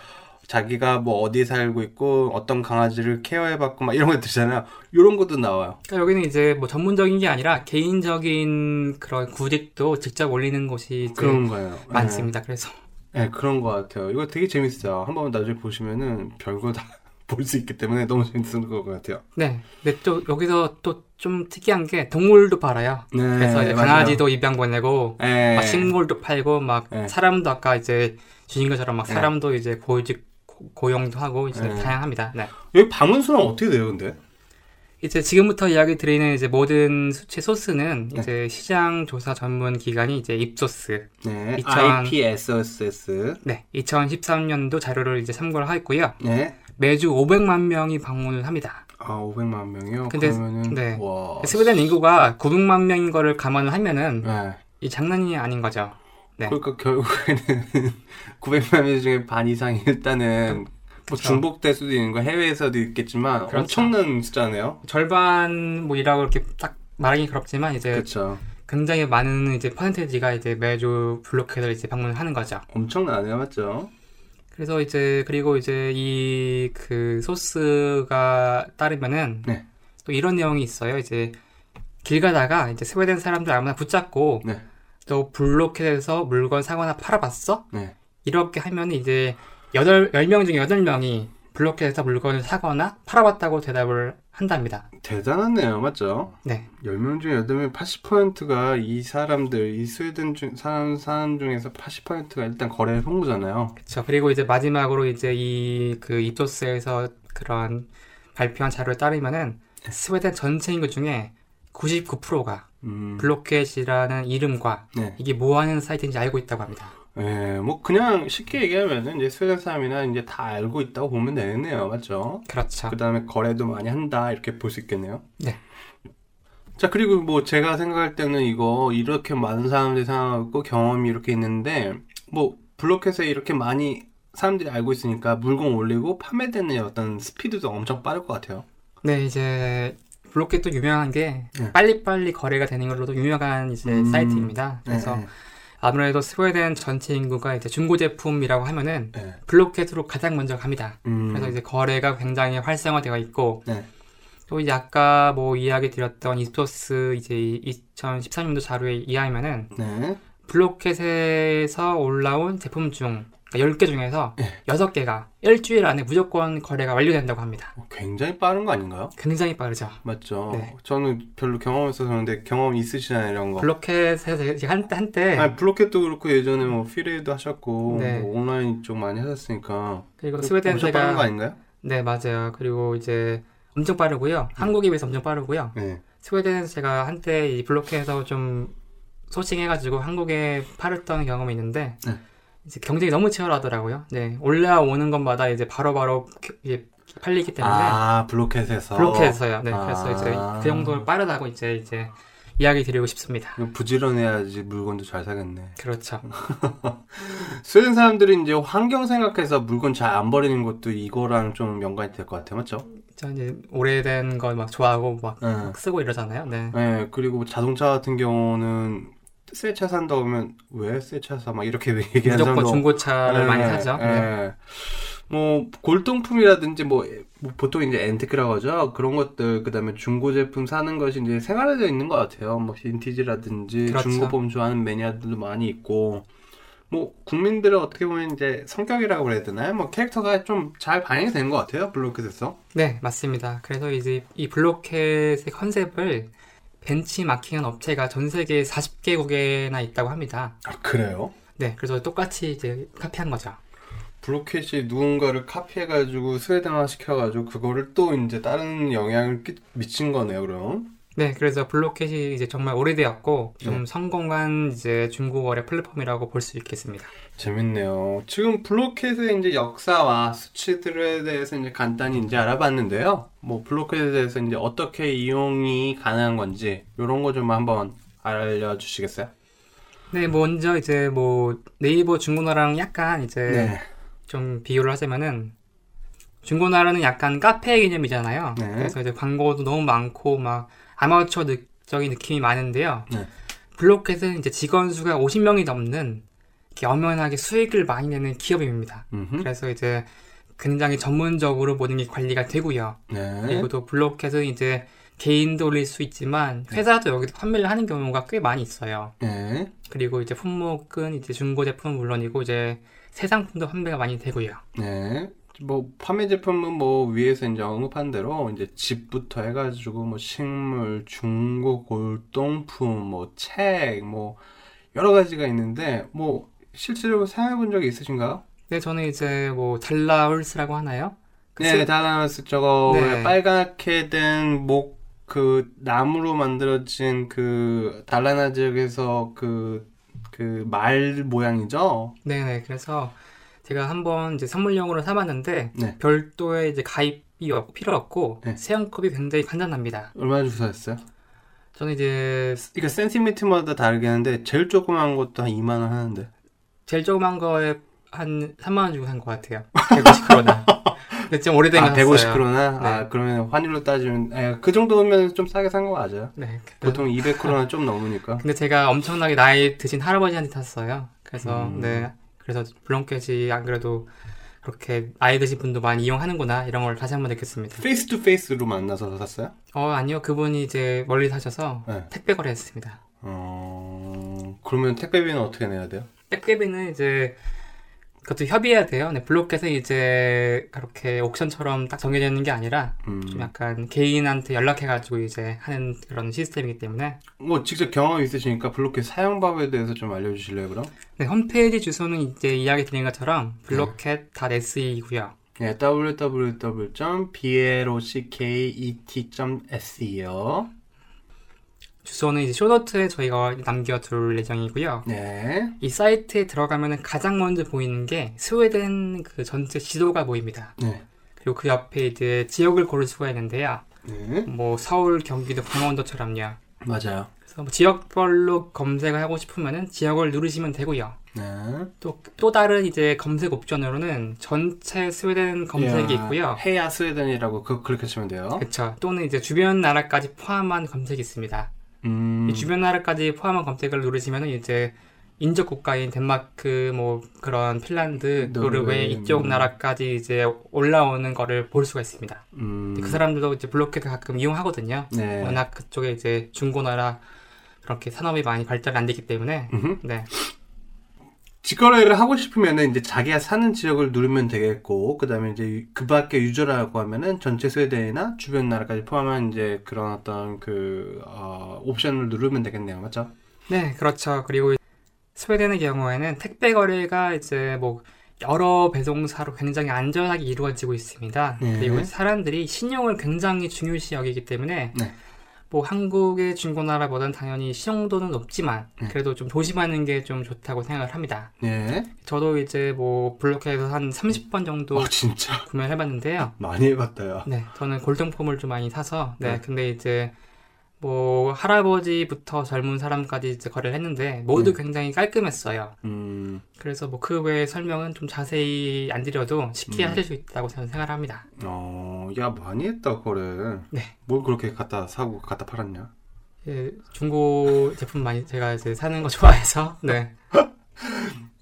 자기가 뭐 어디 살고 있고 어떤 강아지를 케어해봤고 막 이런 것들 있잖아요. 이런 것도 나와요. 그러니까 여기는 이제 뭐 전문적인 게 아니라 개인적인 그런 구직도 직접 올리는 곳이 그런 거예요. 많습니다. 그래서 네, 네, 그런 것 같아요. 이거 되게 재밌어요. 한번 나중에 보시면은 별거 다 [LAUGHS] 볼 수 있기 때문에 너무 재밌을 것 같아요. 네, 근데 또 여기서 또 좀 특이한 게 동물도 팔아요. 네, 그래서 이제. 강아지도 입양 보내고 네. 막 식물도 팔고 막 네. 사람도 아까 이제 주신 것처럼 막 네. 사람도 이제 고직 고- 고용도 하고 이제 네. 다양합니다. 네. 여기 방문 수는 어떻게 돼요, 근데? 이제 지금부터 이야기 드리는 이제 모든 수치 소스는 네. 이제 시장 조사 전문 기관이 이제 입소스. 네, 2000 IPSS. 네. 2013년도 자료를 이제 참고를 하였고요. 네. 매주 500만 명이 방문을 합니다. 아, 500만 명이요? 근데- 그러면은 네. 와. 스웨덴 인구가 900만 명인 거를 감안을 하면은 네. 이 장난이 아닌 거죠. 네. 그러니까 결국에는 [LAUGHS] 900만 명 중에 반 이상이 일단은 뭐 그쵸. 중복될 수도 있는 거 해외에서도 있겠지만 그렇죠. 엄청난 숫자네요. 절반 뭐 이라고 이렇게 딱 말하기 그렇지만 이제 그렇죠. 굉장히 많은 이제 퍼센테이지가 이제 매주 블로켓을 이제 방문을 하는 거죠. 엄청나네요, 맞죠? 그래서 이제 그리고 이제 이 그 소스가 따르면은 네. 또 이런 내용이 있어요. 이제 길 가다가 이제 스웨덴 사람들 아무나 붙잡고 네. 또 블로켓에서 물건 사거나 팔아봤어? 네. 이렇게 하면 이제 여덟 열명 중에 여덟 명이 블로켓에서 물건을 사거나 팔아봤다고 대답을 한답니다. 대단하네요, 맞죠? 네. 10명 중에 8명 80%가 이 사람들, 이 스웨덴 중, 사람, 사람 중에서 80%가 일단 거래 홍보잖아요. 그렇죠. 그리고 이제 마지막으로 이제 이그 입소스에서 그런 발표한 자료에 따르면은 스웨덴 전체 인구 중에 99%가 음, 블로켓이라는 이름과 네. 이게 뭐 하는 사이트인지 알고 있다고 합니다. 예, 뭐 그냥 쉽게 얘기하면은 이제 스웨덴 사람이나 이제 다 알고 있다고 보면 되겠네요, 맞죠? 그렇죠. 그 다음에 거래도 많이 한다 이렇게 볼 수 있겠네요. 네. 자 그리고 뭐 제가 생각할 때는 이거 이렇게 많은 사람들이 생각하고 경험이 이렇게 있는데 뭐 블로켓에 이렇게 많이 사람들이 알고 있으니까 물건 올리고 판매되는 어떤 스피드도 엄청 빠를 것 같아요. 네, 이제 블로켓도 유명한 게 네. 빨리빨리 거래가 되는 걸로도 유명한 이제 음. 사이트입니다. 그래서 네, 아무래도 스웨덴 전체 인구가 이제 중고 제품이라고 하면은 네. 블로켓으로 가장 먼저 갑니다. 음, 그래서 이제 거래가 굉장히 활성화되어 있고 네. 또 이제 아까 뭐 이야기 드렸던 이스토스 이제 2013년도 자료에 의하면은 네. 블로켓에서 올라온 제품 중 그러니까 10개 중에서 네. 6개가 일주일 안에 무조건 거래가 완료된다고 합니다. 어, 굉장히 빠른 거 아닌가요? 굉장히 빠르죠. 맞죠. 네. 저는 별로 경험 없어서 그런데 경험 있으시잖아요 이런 거. 블로켓에서 제가 한때 한때 아니, 블로켓도 그렇고 예전에 뭐 피레도 하셨고 네. 뭐 온라인 쪽 많이 하셨으니까 그리고 스웨덴 엄청 빠른 거 제가 아닌가요? 네 맞아요. 그리고 이제 엄청 빠르고요. 한국에 비해서 엄청 빠르고요. 네. 스웨덴에서 제가 한때 이 블로켓에서 좀 소싱해가지고 한국에 팔았던 경험이 있는데 네. 이제 경쟁이 너무 치열하더라고요. 네 올라오는 것마다 이제 바로바로 이제 팔리기 때문에 아 블로켓에서 블로켓에서요. 네 아. 그래서 이제 그 정도로 빠르다고 이제 이제 이야기 드리고 싶습니다. 부지런해야지 물건도 잘 사겠네. 그렇죠. [LAUGHS] 스웨덴 사람들이 이제 환경 생각해서 물건 잘 안 버리는 것도 이거랑 좀 연관이 될 것 같아요, 맞죠? 저 이제 오래된 거막 좋아하고 막 네. 쓰고 이러잖아요. 네. 네, 그리고 자동차 같은 경우는 새 차 산다 그러면 왜 새 차 사? 막 이렇게 [LAUGHS] 얘기하는 무조건 사람도 중고차를 네, 많이 사죠. 네. 네. 뭐 골동품이라든지 뭐, 뭐 보통 이제 앤티크라고 하죠. 그런 것들 그다음에 중고 제품 사는 것이 이제 생활화되어 있는 것 같아요. 뭐 빈티지라든지 그렇죠. 중고품 좋아하는 매니아들도 많이 있고 뭐 국민들은 어떻게 보면 이제 성격이라고 그래야 되나요? 뭐 캐릭터가 좀 잘 반영이 된 것 같아요. 블로켓에서. 네, 맞습니다. 그래서 이제 이 블로켓의 컨셉을 벤치마킹한 업체가 전 세계 40개국에나 있다고 합니다. 아 그래요? 네, 그래서 똑같이 이제 카피한 거죠. 블로켓이 누군가를 카피해가지고 스웨덴화 시켜가지고 그거를 또 이제 다른 영향을 끼, 미친 거네요. 그럼. 네, 그래서 블로켓이 이제 정말 오래되었고 좀 네. 성공한 이제 중고거래 플랫폼이라고 볼 수 있겠습니다. 재밌네요. 지금 블로켓의 이제 역사와 수치들에 대해서 이제 간단히 이제 알아봤는데요. 뭐 블로켓에 대해서 이제 어떻게 이용이 가능한 건지 이런 거 좀 한번 알려주시겠어요? 네, 먼저 이제 뭐 네이버 중고나라랑 약간 이제 좀 비교를 하자면은 중고나라는 약간 카페 개념이잖아요. 네. 그래서 이제 광고도 너무 많고 막 아마추어적인 느낌이 많은데요. 네. 블로켓은 이제 직원 수가 50명이 넘는 이렇게 엄연하게 수익을 많이 내는 기업입니다. 음흠. 그래서 이제 굉장히 전문적으로 모든 게 관리가 되고요. 네. 그리고 또 블로켓은 이제 개인도 올릴 수 있지만 회사도 여기서 판매를 하는 경우가 꽤 많이 있어요. 네. 그리고 이제 품목은 이제 중고 제품은 물론이고 이제 새 상품도 판매가 많이 되고요. 네. 뭐 판매 제품은 뭐 위에서 이제 언급한 대로 이제 집부터 해가지고 뭐 식물, 중고 골동품, 뭐 책, 뭐 여러 가지가 있는데 뭐 실제로 사용해 본 적이 있으신가요? 네, 저는 이제 뭐 달라홀스라고 하나요? 그 네, 스- 다나스 저거 네. 왜 빨갛게 된 목 그 나무로 만들어진 그 달라나 지역에서 그 그 말 모양이죠. 네네. 그래서 제가 한번 이제 선물용으로 사봤는데 네. 별도의 이제 가입이 없- 필요 없고 네. 사용법이 굉장히 간단합니다. 얼마나 주사했어요? 저는 이제 이거 센티미터마다 다르게 하는데 제일 조그만 것도 한 2만 원 하는데. 제일 조그만 거에 한 3만 원 주고 산 것 같아요. [LAUGHS] 150크로나. 근데 좀 오래된 거 아, 샀어요. 150크로나? 네. 아, 그러면 환율로 따지면, 에, 그 정도면 좀 싸게 산 거 맞아요. 네. 보통 200크로나는 좀 넘으니까. 근데 제가 엄청나게 나이 드신 할아버지한테 샀어요. 그래서 음. 네. 그래서 블로켓이 안 그래도 그렇게 나이 드신 분도 많이 이용하는구나 이런 걸 다시 한번 느꼈습니다. face to face로 만나서 샀어요? 어 아니요 그분이 이제 멀리 사셔서 네. 택배 거래했습니다. 어, 그러면 택배비는 어떻게 내야 돼요? 택배비는 이제 그것도 협의해야 돼요. 네, 블로켓은 이제 그렇게 옥션처럼 딱 정해져 있는 게 아니라 음. 좀 약간 개인한테 연락해가지고 이제 하는 그런 시스템이기 때문에 뭐 직접 경험 있으시니까 블로켓 사용법에 대해서 좀 알려주실래요, 그럼? 네, 홈페이지 주소는 이제 이야기 드린 것처럼 블로켓.se이고요. 네, www.blocket.se요. 주소는 이제 쇼노트에 저희가 남겨둘 예정이고요. 네. 이 사이트에 들어가면은 가장 먼저 보이는 게 스웨덴 그 전체 지도가 보입니다. 네. 그리고 그 옆에 이제 지역을 고를 수가 있는데요. 네. 뭐 서울, 경기도, 강원도처럼요. 맞아요. 그래서 뭐 지역별로 검색을 하고 싶으면은 지역을 누르시면 되고요. 네. 또, 또 다른 이제 검색 옵션으로는 전체 스웨덴 검색이 이야, 있고요. 해야 스웨덴이라고 그, 그렇게 치면 돼요. 그렇죠. 또는 이제 주변 나라까지 포함한 검색이 있습니다. 음. 이 주변 나라까지 포함한 검색을 누르시면은 이제 인접 국가인 덴마크 뭐 그런 핀란드, 노르웨이 노르웨이, 이쪽 음. 나라까지 이제 올라오는 거를 볼 수가 있습니다. 음. 그 사람들도 이제 블로켓 가끔 이용하거든요. 네. 워낙 그쪽에 이제 중고나라 그렇게 산업이 많이 발달이 안 됐기 때문에 음흠. 네. 직거래를 하고 싶으면은 이제 자기가 사는 지역을 누르면 되겠고, 그 다음에 이제 그 밖에 유저라고 하면은 전체 스웨덴이나 주변 나라까지 포함한 이제 그런 어떤 그, 어, 옵션을 누르면 되겠네요. 맞죠? 네, 그렇죠. 그리고 스웨덴의 경우에는 택배 거래가 이제 뭐 여러 배송사로 굉장히 안전하게 이루어지고 있습니다. 네. 그리고 사람들이 신용을 굉장히 중요시 여기기 때문에 네. 뭐 한국의 중고나라보다는 당연히 신용도는 높지만 네. 그래도 좀 조심하는 게 좀 좋다고 생각을 합니다. 네. 저도 이제 뭐 블로켓에서 한 30번 정도 어. 구매를 해봤는데요. 많이 해봤다요. 네, 저는 골동품을 좀 많이 사서 네, 네. 근데 이제 뭐 할아버지부터 젊은 사람까지 이제 거래를 했는데 모두 네. 굉장히 깔끔했어요. 음, 그래서 뭐 그 외의 설명은 좀 자세히 안 드려도 쉽게 음. 하실 수 있다고 저는 생각합니다. 어, 야 많이 했다 거래. 네. 뭘 그렇게 갖다 사고 갖다 팔았냐? 예, 중고 제품 많이 제가 이제 사는 거 좋아해서 네. [LAUGHS]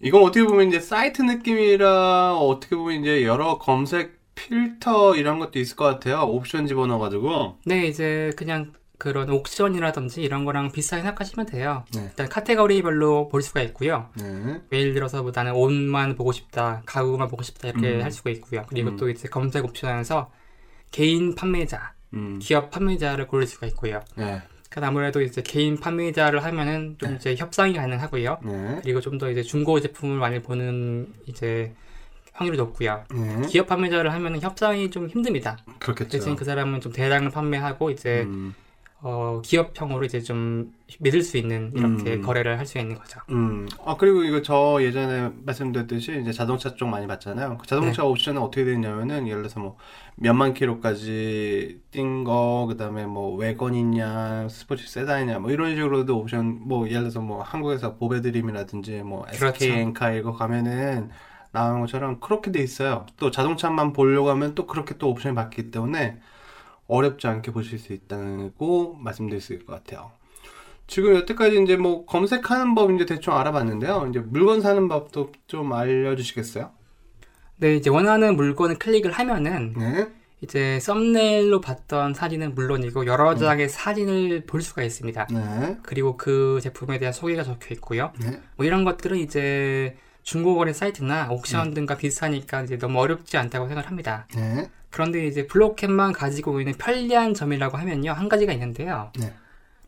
이건 어떻게 보면 이제 사이트 느낌이라 어떻게 보면 이제 여러 검색 필터 이런 것도 있을 것 같아요. 옵션 집어넣어가지고. 네, 이제 그냥 그런 옥션이라든지 이런 거랑 비슷하게 생각하시면 돼요. 네. 일단 카테고리별로 볼 수가 있고요. 네. 예를 들어서 뭐 나는 옷만 보고 싶다, 가구만 보고 싶다 이렇게 음. 할 수가 있고요. 그리고 음. 또 이제 검색 옵션에서 개인 판매자, 음. 기업 판매자를 고를 수가 있고요. 네. 그러니까 아무래도 이제 개인 판매자를 하면은 좀 네. 이제 협상이 가능하고요. 네. 그리고 좀 더 이제 중고 제품을 많이 보는 이제 확률이 높고요. 네. 기업 판매자를 하면은 협상이 좀 힘듭니다. 그렇겠죠. 대신 그 사람은 좀 대량을 판매하고 이제 음. 어, 기업형으로 이제 좀 믿을 수 있는 이렇게 음. 거래를 할 수 있는 거죠. 음. 아, 그리고 이거 저 예전에 말씀드렸듯이 이제 자동차 쪽 많이 봤잖아요. 그 자동차 네. 옵션은 어떻게 되냐면은 예를 들어서 뭐 몇만 킬로까지 뛴 거, 그 다음에 뭐 외건이냐, 스포츠 세단이냐, 뭐 이런 식으로도 옵션, 뭐 예를 들어서 뭐 한국에서 보배드림이라든지 뭐 SK 그렇죠. 엔카 이거 가면은 나오는 것처럼 그렇게 돼 있어요. 또 자동차만 보려고 하면 또 그렇게 또 옵션이 바뀌기 때문에 어렵지 않게 보실 수 있다고 말씀드릴 수 있을 것 같아요. 지금 여태까지 이제 뭐 검색하는 법 이제 대충 알아봤는데요. 이제 물건 사는 법도 좀 알려주시겠어요? 네, 이제 원하는 물건을 클릭을 하면은 네. 이제 썸네일로 봤던 사진은 물론이고 여러 장의 사진을 볼 수가 있습니다. 네. 그리고 그 제품에 대한 소개가 적혀 있고요. 네. 뭐 이런 것들은 이제 중고거래 사이트나 옥션 등과 비슷하니까 이제 너무 어렵지 않다고 생각을 합니다. 네. 그런데 이제 블록캔만 가지고 있는 편리한 점이라고 하면요. 한 가지가 있는데요. 네.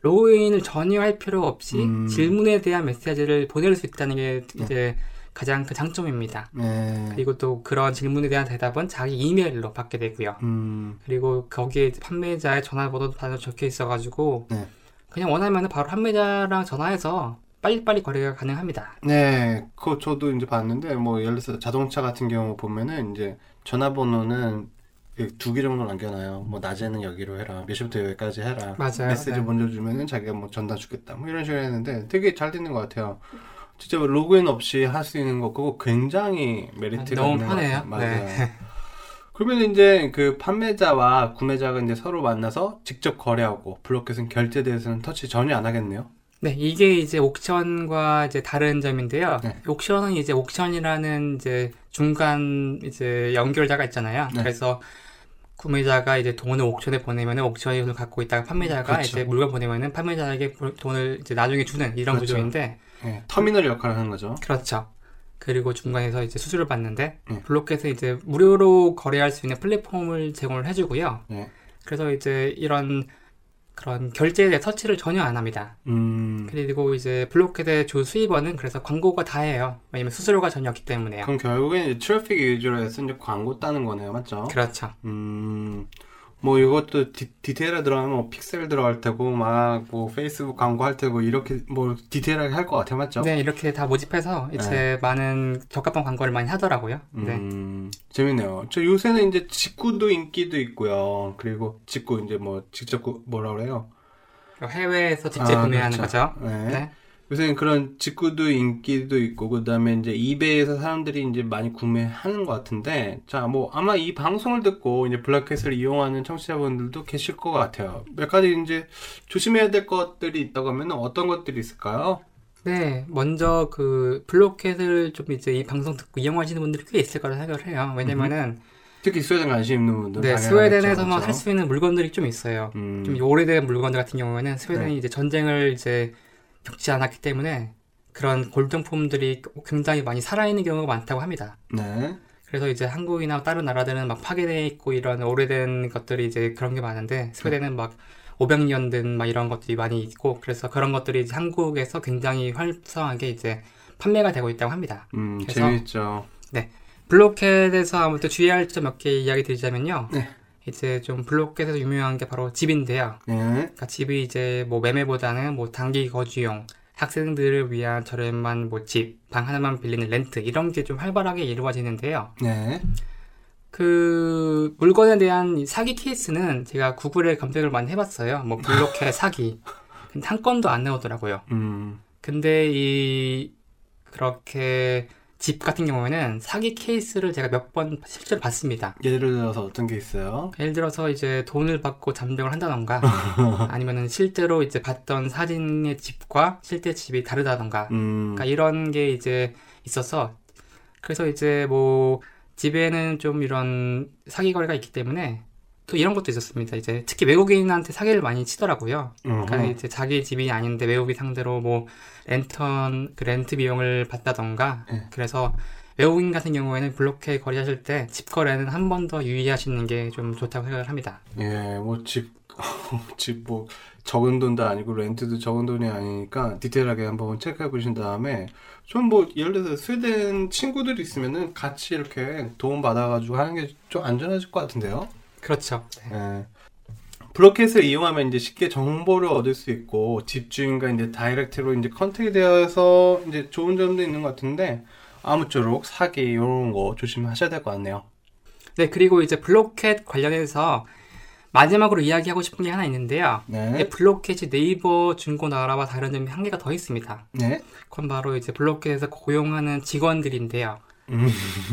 로그인을 전혀 할 필요 없이 음. 질문에 대한 메시지를 보낼 수 있다는 게 네. 이제 가장 큰 장점입니다. 네. 그리고 또 그런 질문에 대한 대답은 자기 이메일로 받게 되고요. 음. 그리고 거기에 판매자의 전화번호도 다 적혀 있어가지고 네. 그냥 원하면 바로 판매자랑 전화해서 빨리빨리 거래가 가능합니다. 네, 그거 저도 이제 봤는데, 뭐, 예를 들어서 자동차 같은 경우 보면은, 이제, 전화번호는 두 개 정도 남겨놔요. 뭐, 낮에는 여기로 해라. 몇 시부터 여기까지 해라. 맞아요. 메시지 네. 먼저 주면은 자기가 뭐 전달 주겠다. 뭐 이런 식으로 했는데, 되게 잘 되는 것 같아요. 진짜 로그인 없이 할 수 있는 거, 그거 굉장히 메리트가 너무 편해요. 맞아요. 네. [LAUGHS] 그러면 이제 그 판매자와 구매자가 이제 서로 만나서 직접 거래하고 블로켓은 결제에 대해서는 터치 전혀 안 하겠네요. 네, 이게 이제 옥션과 이제 다른 점인데요. 네. 옥션은 이제 옥션이라는 이제 중간 이제 연결자가 있잖아요. 네. 그래서 구매자가 이제 돈을 옥션에 보내면은 옥션이 돈을 갖고 있다가 판매자가 그렇죠. 이제 물건 보내면은 판매자에게 볼- 돈을 이제 나중에 주는 이런 그렇죠. 구조인데 네, 터미널 역할을 하는 거죠. 그렇죠. 그리고 중간에서 이제 수수료를 받는데 네. 블록켓은 이제 무료로 거래할 수 있는 플랫폼을 제공을 해주고요. 네. 그래서 이제 이런 그런 결제에 터치를 전혀 안 합니다. 음, 그리고 이제 블록켓의 주 수입원은 그래서 광고가 다예요. 왜냐면 수수료가 전혀 없기 때문에요. 그럼 결국엔 트래픽 위주로 해서 이제 광고 따는 거네요, 맞죠? 그렇죠. 음, 뭐 이것도 디, 디테일에 들어가면 뭐 픽셀 들어갈 테고 막 뭐 페이스북 광고 할 테고 이렇게 뭐 디테일하게 할 것 같아요, 맞죠? 네, 이렇게 다 모집해서 이제 많은 적합한 광고를 많이 하더라고요. 네. 음, 재밌네요. 저 요새는 이제 직구도 인기도 있고요. 그리고 직구 이제 뭐 직접 구- 뭐라 그래요? 해외에서 직접 아, 구매하는 그렇죠. 거죠. 네. 네. 요새는 그런 직구도 인기도 있고 그다음에 이제 이베이에서 사람들이 이제 많이 구매하는 것 같은데 자 뭐 아마 이 방송을 듣고 이제 블랙캣을 이용하는 청취자분들도 계실 것 같아요. 몇 가지 이제 조심해야 될 것들이 있다고 하면 어떤 것들이 있을까요? 네, 먼저 그 블록켓을 좀 이제 이 방송 듣고 이용하시는 분들이 꽤 있을 거라 생각을 해요. 왜냐면은 특히 스웨덴 관심 있는 분들 네, 스웨덴에서만 그렇죠? 살수 있는 물건들이 좀 있어요. 음, 좀 오래된 물건들 같은 경우에는 스웨덴이 네. 이제 전쟁을 이제 겪지 않았기 때문에 그런 골동품들이 굉장히 많이 살아있는 경우가 많다고 합니다. 네. 그래서 이제 한국이나 다른 나라들은 막 파괴돼 있고 이런 오래된 것들이 이제 그런 게 많은데 스웨덴은 막 500년 된 막 이런 것들이 많이 있고 그래서 그런 것들이 이제 한국에서 굉장히 활성하게 이제 판매가 되고 있다고 합니다. 음, 그래서- 재밌죠. 블록켓에서 아무튼 주의할 점 몇 개 이야기 드리자면요. 네. 이제 좀 블록켓에서 유명한 게 바로 집인데요. 네. 그러니까 집이 이제 뭐 매매보다는 뭐 단기 거주용, 학생들을 위한 저렴한 뭐 집, 방 하나만 빌리는 렌트 이런 게 좀 활발하게 이루어지는데요. 네. 그 물건에 대한 이 사기 케이스는 제가 구글에 검색을 많이 해봤어요. 뭐 블로켓 [LAUGHS] 사기. 근데 한 건도 안 나오더라고요. 음. 근데 이 그렇게 집 같은 경우에는 사기 케이스를 제가 몇 번 실제로 봤습니다. 예를 들어서 어떤 게 있어요? 예를 들어서 이제 돈을 받고 잠정을 한다던가 [LAUGHS] 아니면은 실제로 이제 봤던 사진의 집과 실제 집이 다르다던가 음. 그러니까 이런 게 이제 있어서 그래서 이제 뭐 집에는 좀 이런 사기 거래가 있기 때문에 또 이런 것도 있었습니다. 이제 특히 외국인한테 사기를 많이 치더라고요. 그러니까. 이제 자기 집이 아닌데 외국인 상대로 뭐 렌턴 그 렌트 비용을 받다던가 네. 그래서 외국인 같은 경우에는 블록해 거래하실 때 집 거래는 한 번 더 유의하시는 게 좀 좋다고 생각을 합니다. 예, 뭐 집, [LAUGHS] 집 뭐 적은 돈도 아니고 렌트도 적은 돈이 아니니까 디테일하게 한번 체크해 보신 다음에 좀 뭐 예를 들어서 스웨덴 친구들이 있으면은 같이 이렇게 도움 받아가지고 하는 게 좀 안전해질 것 같은데요. 그렇죠. 예. 블로켓을 이용하면 이제 쉽게 정보를 얻을 수 있고 집주인과 이제 direct로 이제 contact이 되어서 이제 좋은 점도 있는 것 같은데 아무쪼록 사기 이런 거 조심하셔야 될 것 같네요. 네, 그리고 이제 블로켓 관련해서 마지막으로 이야기하고 싶은 게 하나 있는데요. 네. 이 블로켓이 네이버 중고나라와 다른 점이 한 개가 더 있습니다. 네. 그건 바로 이제 블로켓에서 고용하는 직원들인데요. 음.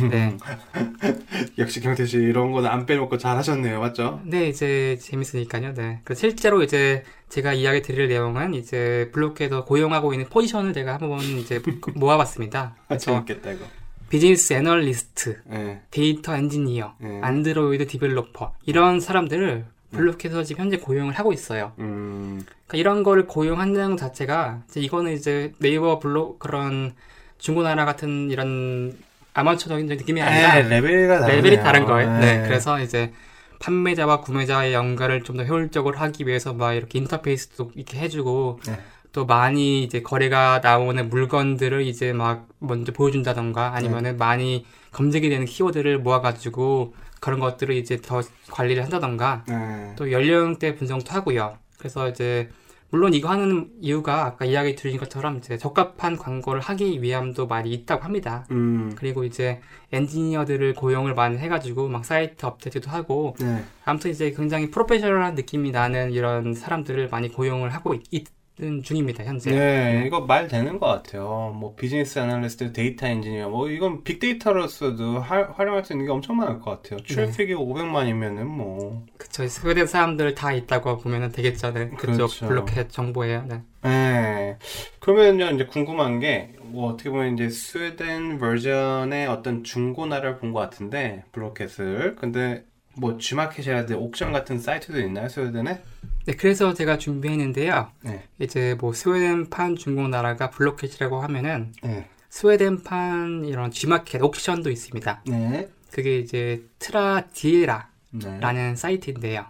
네. [LAUGHS] 역시 경태 씨 이런 거는 안 빼놓고 잘 하셨네요, 맞죠? 네, 이제 재밌으니까요. 네. 그래서 실제로 이제 제가 이야기 드릴 내용은 이제 블로켓에서 고용하고 있는 포지션을 제가 한번 이제 [LAUGHS] 모아봤습니다. 아, 재밌겠다 이거. business analyst, 예. data engineer, 네. Android developer 이런 사람들을 블로켓에서 지금 현재 고용을 하고 있어요. 음. 그러니까 이런 거를 고용한다는 것 자체가 이제 이거는 이제 네이버 블록 그런 중고나라 같은 이런 아마추어적인 느낌이 아니라 에, 레벨이. 레벨이 다른 거예요. 네. 네. 그래서 이제 판매자와 구매자의 연결을 좀 더 효율적으로 하기 위해서 막 이렇게 인터페이스도 이렇게 해주고 네. 또 많이 이제 거래가 나오는 물건들을 이제 막 먼저 보여준다던가 아니면은 많이 검색이 되는 키워드를 모아가지고 그런 것들을 이제 더 관리를 한다던가 네. 또 연령대 분석도 하고요. 그래서 이제 물론 이거 하는 이유가 아까 이야기 드린 것처럼 이제 적합한 광고를 하기 위함도 많이 있다고 합니다. 음. 그리고 이제 엔지니어들을 고용을 많이 해가지고 막 사이트 업데이트도 하고 네. 아무튼 이제 굉장히 프로페셔널한 느낌이 나는 이런 사람들을 많이 고용을 하고 있, 는 중입니다 현재. 네, 이거 말 되는 것 같아요. 뭐 business analyst, data engineer, 뭐 이건 빅데이터로서도 할- 활용할 수 있는 게 엄청 많을 것 같아요. 트래픽이 500만이면은 뭐, 그쵸 스웨덴 사람들 다 있다고 보면 되겠죠. 네. 그쪽 그렇죠. 블로켓 정보예요. 네. 네. 그러면요 이제 궁금한 게 뭐 어떻게 보면 이제 스웨덴 버전의 어떤 중고나라를 본 것 같은데 블로켓을 근데 뭐 G마켓이라든지 옥션 같은 사이트도 있나요 스웨덴에? 네, 그래서 제가 준비했는데요. 네. 이제 뭐 스웨덴판 중고나라가 블로켓이라고 하면은 네. 스웨덴판 이런 G마켓 옥션도 있습니다. 네. 그게 이제 트라디에라라는 네. 사이트인데요.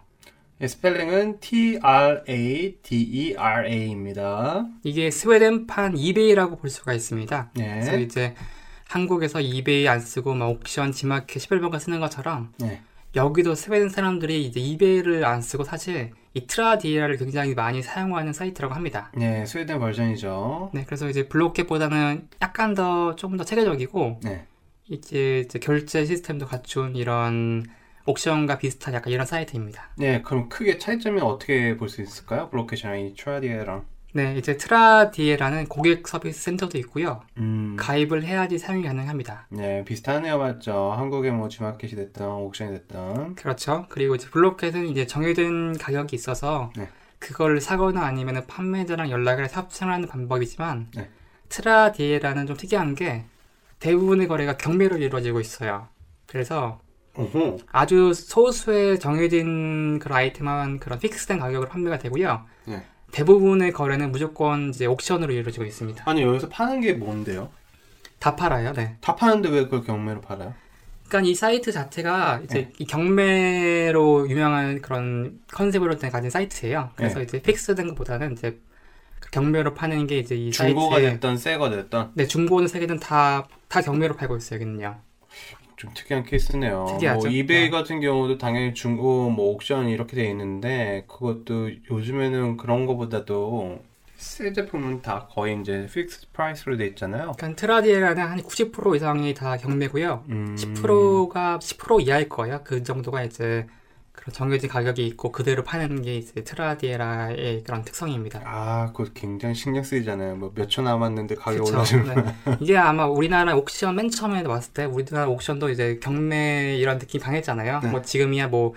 예, 스펠링은 T R A D E R A입니다. 이게 스웨덴판 이베이라고 볼 수가 있습니다. 그래서 네. 이제 한국에서 이베이 안 쓰고 막 옥션, G마켓, 11번가 쓰는 것처럼 네. 여기도 스웨덴 사람들이 이제 이베이를 안 쓰고 사실 이 트라디에라를 굉장히 많이 사용하는 사이트라고 합니다. 네, 스웨덴 버전이죠. 네, 그래서 이제 블로켓보다는 약간 더 조금 더 체계적이고 네. 이제, 이제 결제 시스템도 갖춘 이런 옥션과 비슷한 약간 이런 사이트입니다. 네, 그럼 크게 차이점이 어떻게 볼 수 있을까요? 블로켓이랑 이 트라디에랑. 네, 이제 트라디에라는 고객 서비스 센터도 있고요. 음. 가입을 해야지 사용이 가능합니다. 네, 비슷하네요, 맞죠? 한국에 뭐 G마켓이 됐든 옥션이 됐든. 그렇죠. 그리고 이제 블로켓은 이제 정해진 가격이 있어서 네. 그걸 사거나 아니면 판매자랑 연락을 해서 협상하는 방법이지만 네. 트라디에라는 좀 특이한 게 대부분의 거래가 경매로 이루어지고 있어요. 그래서 오호. 아주 소수의 정해진 그런 아이템만 그런 픽스된 가격으로 판매가 되고요. 네. 대부분의 거래는 무조건 이제 옥션으로 이루어지고 있습니다. 아니, 여기서 파는 게 뭔데요? 다 팔아요. 네. 다 파는데 왜 그걸 경매로 팔아요? 그러니까 이 사이트 자체가 이제 네. 이 경매로 유명한 그런 컨셉으로 가진 사이트예요. 그래서 네. 이제 픽스된 것보다는 이제 그 경매로 파는 게 이제 이 중고가 사이트에 됐든 새 게 됐든 네 중고는 새 거든 다 다 경매로 팔고 있어요, 여기는요. 좀 특이한 케이스네요. 특이하죠. 뭐 이베이 네. 같은 경우도 당연히 중고 뭐 옥션 이렇게 돼 있는데 그것도 요즘에는 그런 거보다도 새 제품은 다 거의 이제 fix price로 돼 있잖아요. 그러니까 트라디에라는 한 90% 이상이 다 경매고요. 음, 10%가 10% 이하일 거예요. 그 정도가 이제 그런 정해진 가격이 있고 그대로 파는 게 이제 트라디에라의 그런 특성입니다. 아, 그거 굉장히 신경 쓰이잖아요. 뭐 몇 초 남았는데 가격? 올라지면 네. 이게 아마 우리나라 옥션 맨 처음에 왔을 때 우리나라 옥션도 이제 경매 이런 느낌 강했잖아요. 네. 뭐 지금이야 뭐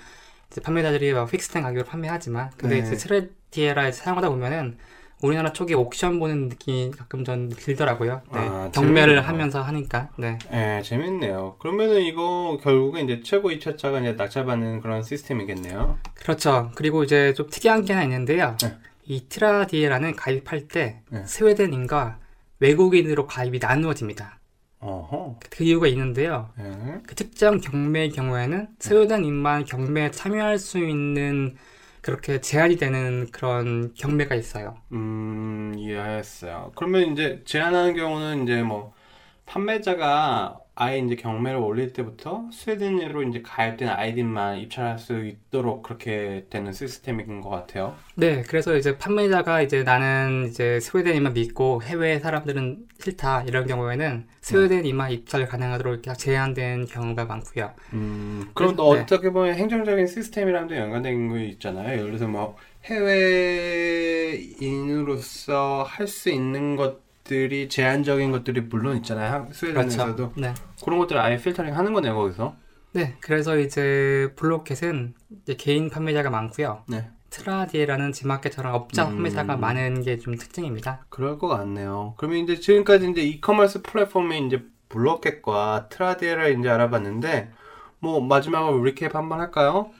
판매자들이 막 픽스된 가격으로 판매하지만 근데 네. 이제 트레디에라 사용하다 보면은 우리나라 쪽에 옥션 보는 느낌이 가끔 전 들더라고요. 네. 아, 경매를 재밌네요. 하면서 하니까. 네. 예, 재밌네요. 그러면은 이거 결국은 이제 최고 2차차가 이제 낙찰받는 그런 시스템이겠네요. 그렇죠. 그리고 이제 좀 특이한 게 하나 있는데요. 네. 이 트라디에라는 가입할 때 네. 스웨덴인과 외국인으로 가입이 나누어집니다. 어허. 그 이유가 있는데요. 예. 그 특정 경매의 경우에는 스웨덴인만 경매에 참여할 수 있는 그렇게 제한이 되는 그런 경매가 있어요. 음, 이해했어요. 그러면 이제 제한하는 경우는 이제 뭐 판매자가 아예 이제 경매를 올릴 때부터 스웨덴으로 이제 가입된 아이디만 입찰할 수 있도록 그렇게 되는 시스템인 것 같아요. 네, 그래서 이제 판매자가 이제 나는 이제 스웨덴인만 믿고 해외 사람들은 싫다 이런 경우에는 스웨덴인만 입찰 가능하도록 이렇게 제한된 경우가 많고요. 음, 그럼 또 네. 어떻게 보면 행정적인 시스템이랑도 연관된 거 있잖아요. 예를 들어서 뭐 해외인으로서 할 수 있는 것 들이 제한적인 것들이 물론 있잖아요. 한- 스웨덴에서도 그렇죠. 네. 그런 것들을 아예 필터링 하는 거네요, 거기서. 네, 그래서 이제 블로켓은 이제 개인 판매자가 많고요. 네. 트라디에라는 지마켓처럼 업자 음. 판매자가 많은 게 좀 특징입니다. 그럴 것 같네요. 그러면 이제 지금까지 이제 이커머스 플랫폼에 이제 블로켓과 트라디에를 이제 알아봤는데 뭐 마지막으로 recap 한번 할까요?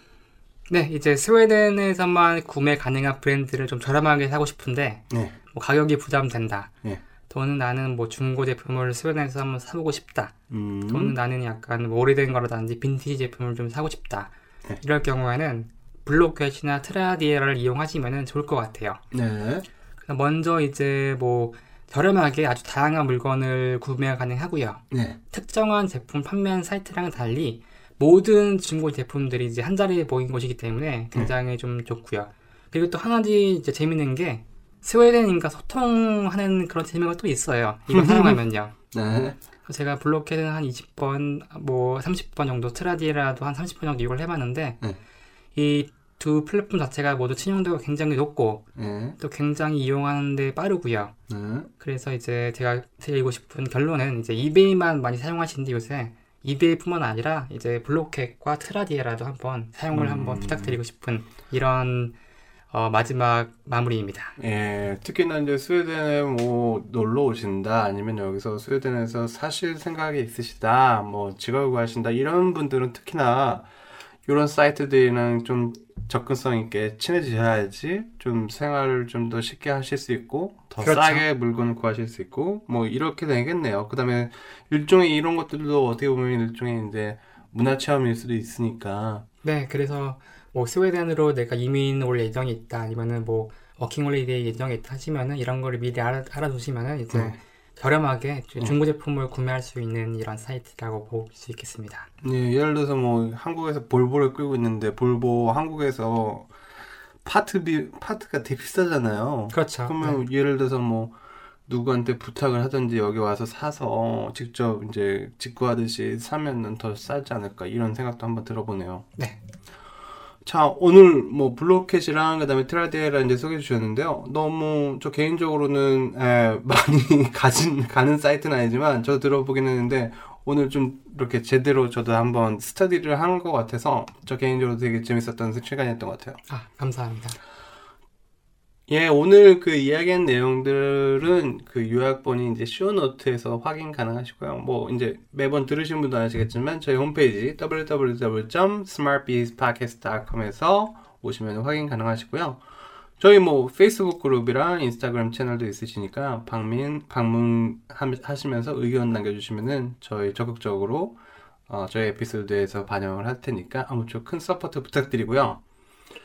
네, 이제 스웨덴에서만 구매 가능한 브랜드를 좀 저렴하게 사고 싶은데 네. 뭐 가격이 부담된다. 네. 또는 나는 뭐 중고 제품을 스웨덴에서 한번 사보고 싶다. 음. 또는 나는 약간 뭐 오래된 거라든지 빈티지 제품을 좀 사고 싶다. 네. 이럴 경우에는 블로켓이나 트라디에라를 이용하시면 좋을 것 같아요. 네. 먼저 이제 뭐 저렴하게 아주 다양한 물건을 구매가 가능하고요. 네. 특정한 제품 판매하는 사이트랑은 달리 모든 중고 제품들이 이제 한 자리에 모인 곳이기 때문에 굉장히 좀 좋고요. 그리고 또 하나지 이제 재밌는 게 스웨덴인과 소통하는 그런 재미가 또 있어요. 이거 사용하면요. [LAUGHS] 네. 제가 블로켓은 한 20번, 뭐 30번 정도, 트라디에라도 한 30번 정도 이용을 해봤는데 네. 이두 플랫폼 자체가 모두 친용도가 굉장히 높고 네. 또 굉장히 이용하는데 빠르고요. 네. 그래서 이제 제가 드리고 싶은 결론은 이제 이베이만 많이 사용하시는데 요새 이베이뿐만 아니라 이제 블로켓과 트라디에라도 한번 사용을 음. 한번 부탁드리고 싶은 이런 어, 마지막 마무리입니다. 예, 특히나 이제 스웨덴에 뭐 놀러 오신다, 아니면 여기서 스웨덴에서 사실 생각이 있으시다, 뭐 직업을 구하신다, 이런 분들은 특히나 이런 사이트들이랑 좀 접근성 있게 친해지셔야지 좀 생활을 좀 더 쉽게 하실 수 있고, 더 그렇죠. 싸게 물건을 구하실 수 있고, 뭐 이렇게 되겠네요. 그 다음에 일종의 이런 것들도 어떻게 보면 일종의 이제 문화 체험일 수도 있으니까, 네, 그래서 뭐 스웨덴으로 내가 이민 올 예정이 있다 아니면은 뭐 working holiday 예정이 있다 하시면은 이런 거를 미리 알아, 알아두시면은 이제 네. 저렴하게 네. 중고 제품을 구매할 수 있는 이런 사이트라고 볼 수 있겠습니다. 예, 예를 들어서 뭐 한국에서 볼보를 끌고 있는데 볼보 한국에서 파트비 파트가 되게 비싸잖아요. 그렇죠. 그러면 네. 예를 들어서 뭐 누구한테 부탁을 하든지 여기 와서 사서 직접 이제 직구하듯이 사면은 더 싸지 않을까 이런 생각도 한번 들어보네요. 네. 자, 오늘 뭐 블로켓이랑 그다음에 트라디에라 이제 소개해 주셨는데요. 너무 저 개인적으로는 에, [LAUGHS] 많이 가진 가는 사이트는 아니지만 저 들어보긴 했는데 오늘 좀 이렇게 제대로 저도 한번 스터디를 한 것 같아서 저 개인적으로 되게 재밌었던 시간이었던 것 같아요. 아, 감사합니다. 예, 오늘 그 이야기한 내용들은 그 요약본이 이제 쇼노트에서 확인 가능하시고요. 뭐 이제 매번 들으신 분도 아시겠지만 저희 홈페이지 www.smartbizpodcast.com에서 오시면 확인 가능하시고요. 저희 뭐 페이스북 그룹이랑 인스타그램 채널도 있으시니까 방문 방문하시면서 의견 남겨주시면은 저희 적극적으로 어, 저희 에피소드에서 반영을 할 테니까 아무쪼록 큰 support 부탁드리고요.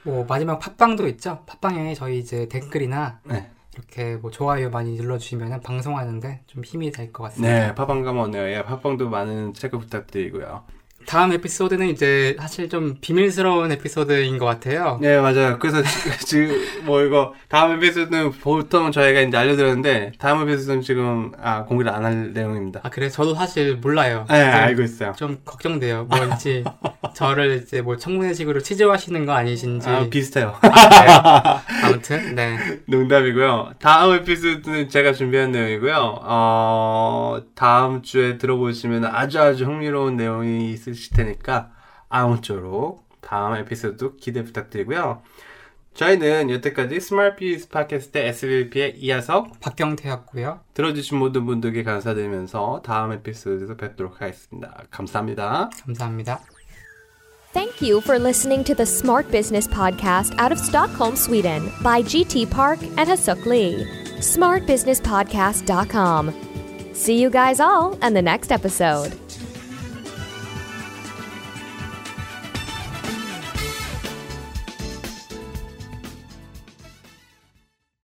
뭐 마지막 팟빵도 있죠. 팟빵에 저희 이제 댓글이나 네. 이렇게 뭐 좋아요 많이 눌러주시면 방송하는데 좀 힘이 될 것 같습니다. 네, 팟빵 가면. 예, 팟빵도 많은 체크 부탁드리고요. 다음 에피소드는 이제 사실 좀 비밀스러운 에피소드인 것 같아요. 네, 맞아요. 그래서 지- [LAUGHS] 지금 뭐 이거 다음 에피소드는 보통 저희가 이제 알려드렸는데 다음 에피소드는 지금 아 공개를 안 할 내용입니다. 아 그래 저도 사실 몰라요. 네, 좀- 알고 있어요. 좀 걱정돼요. 뭔지 [LAUGHS] 저를 이제 뭐 청문회식으로 취재하시는 거 아니신지. 아, 비슷해요. 아, 그래요? 아무튼 네. [LAUGHS] 농담이고요. 다음 에피소드는 제가 준비한 내용이고요. 어, 다음 주에 들어보시면 아주 아주 흥미로운 내용이 있 으실 테니까 아무쪼록 다음 에피소드 기대 부탁드리고요. 저희는 여태까지 스마트 비즈 팟캐스트 SBP의 이하석 박경태였고요. 들어주신 모든 분들께 감사드리면서 다음 에피소드에서 뵙도록 하겠습니다. 감사합니다. 감사합니다. Thank you for listening to the Smart Business Podcast out of Stockholm, Sweden by GT Park and Hasuk Lee. smartbusinesspodcast.com. See you guys all in the next episode.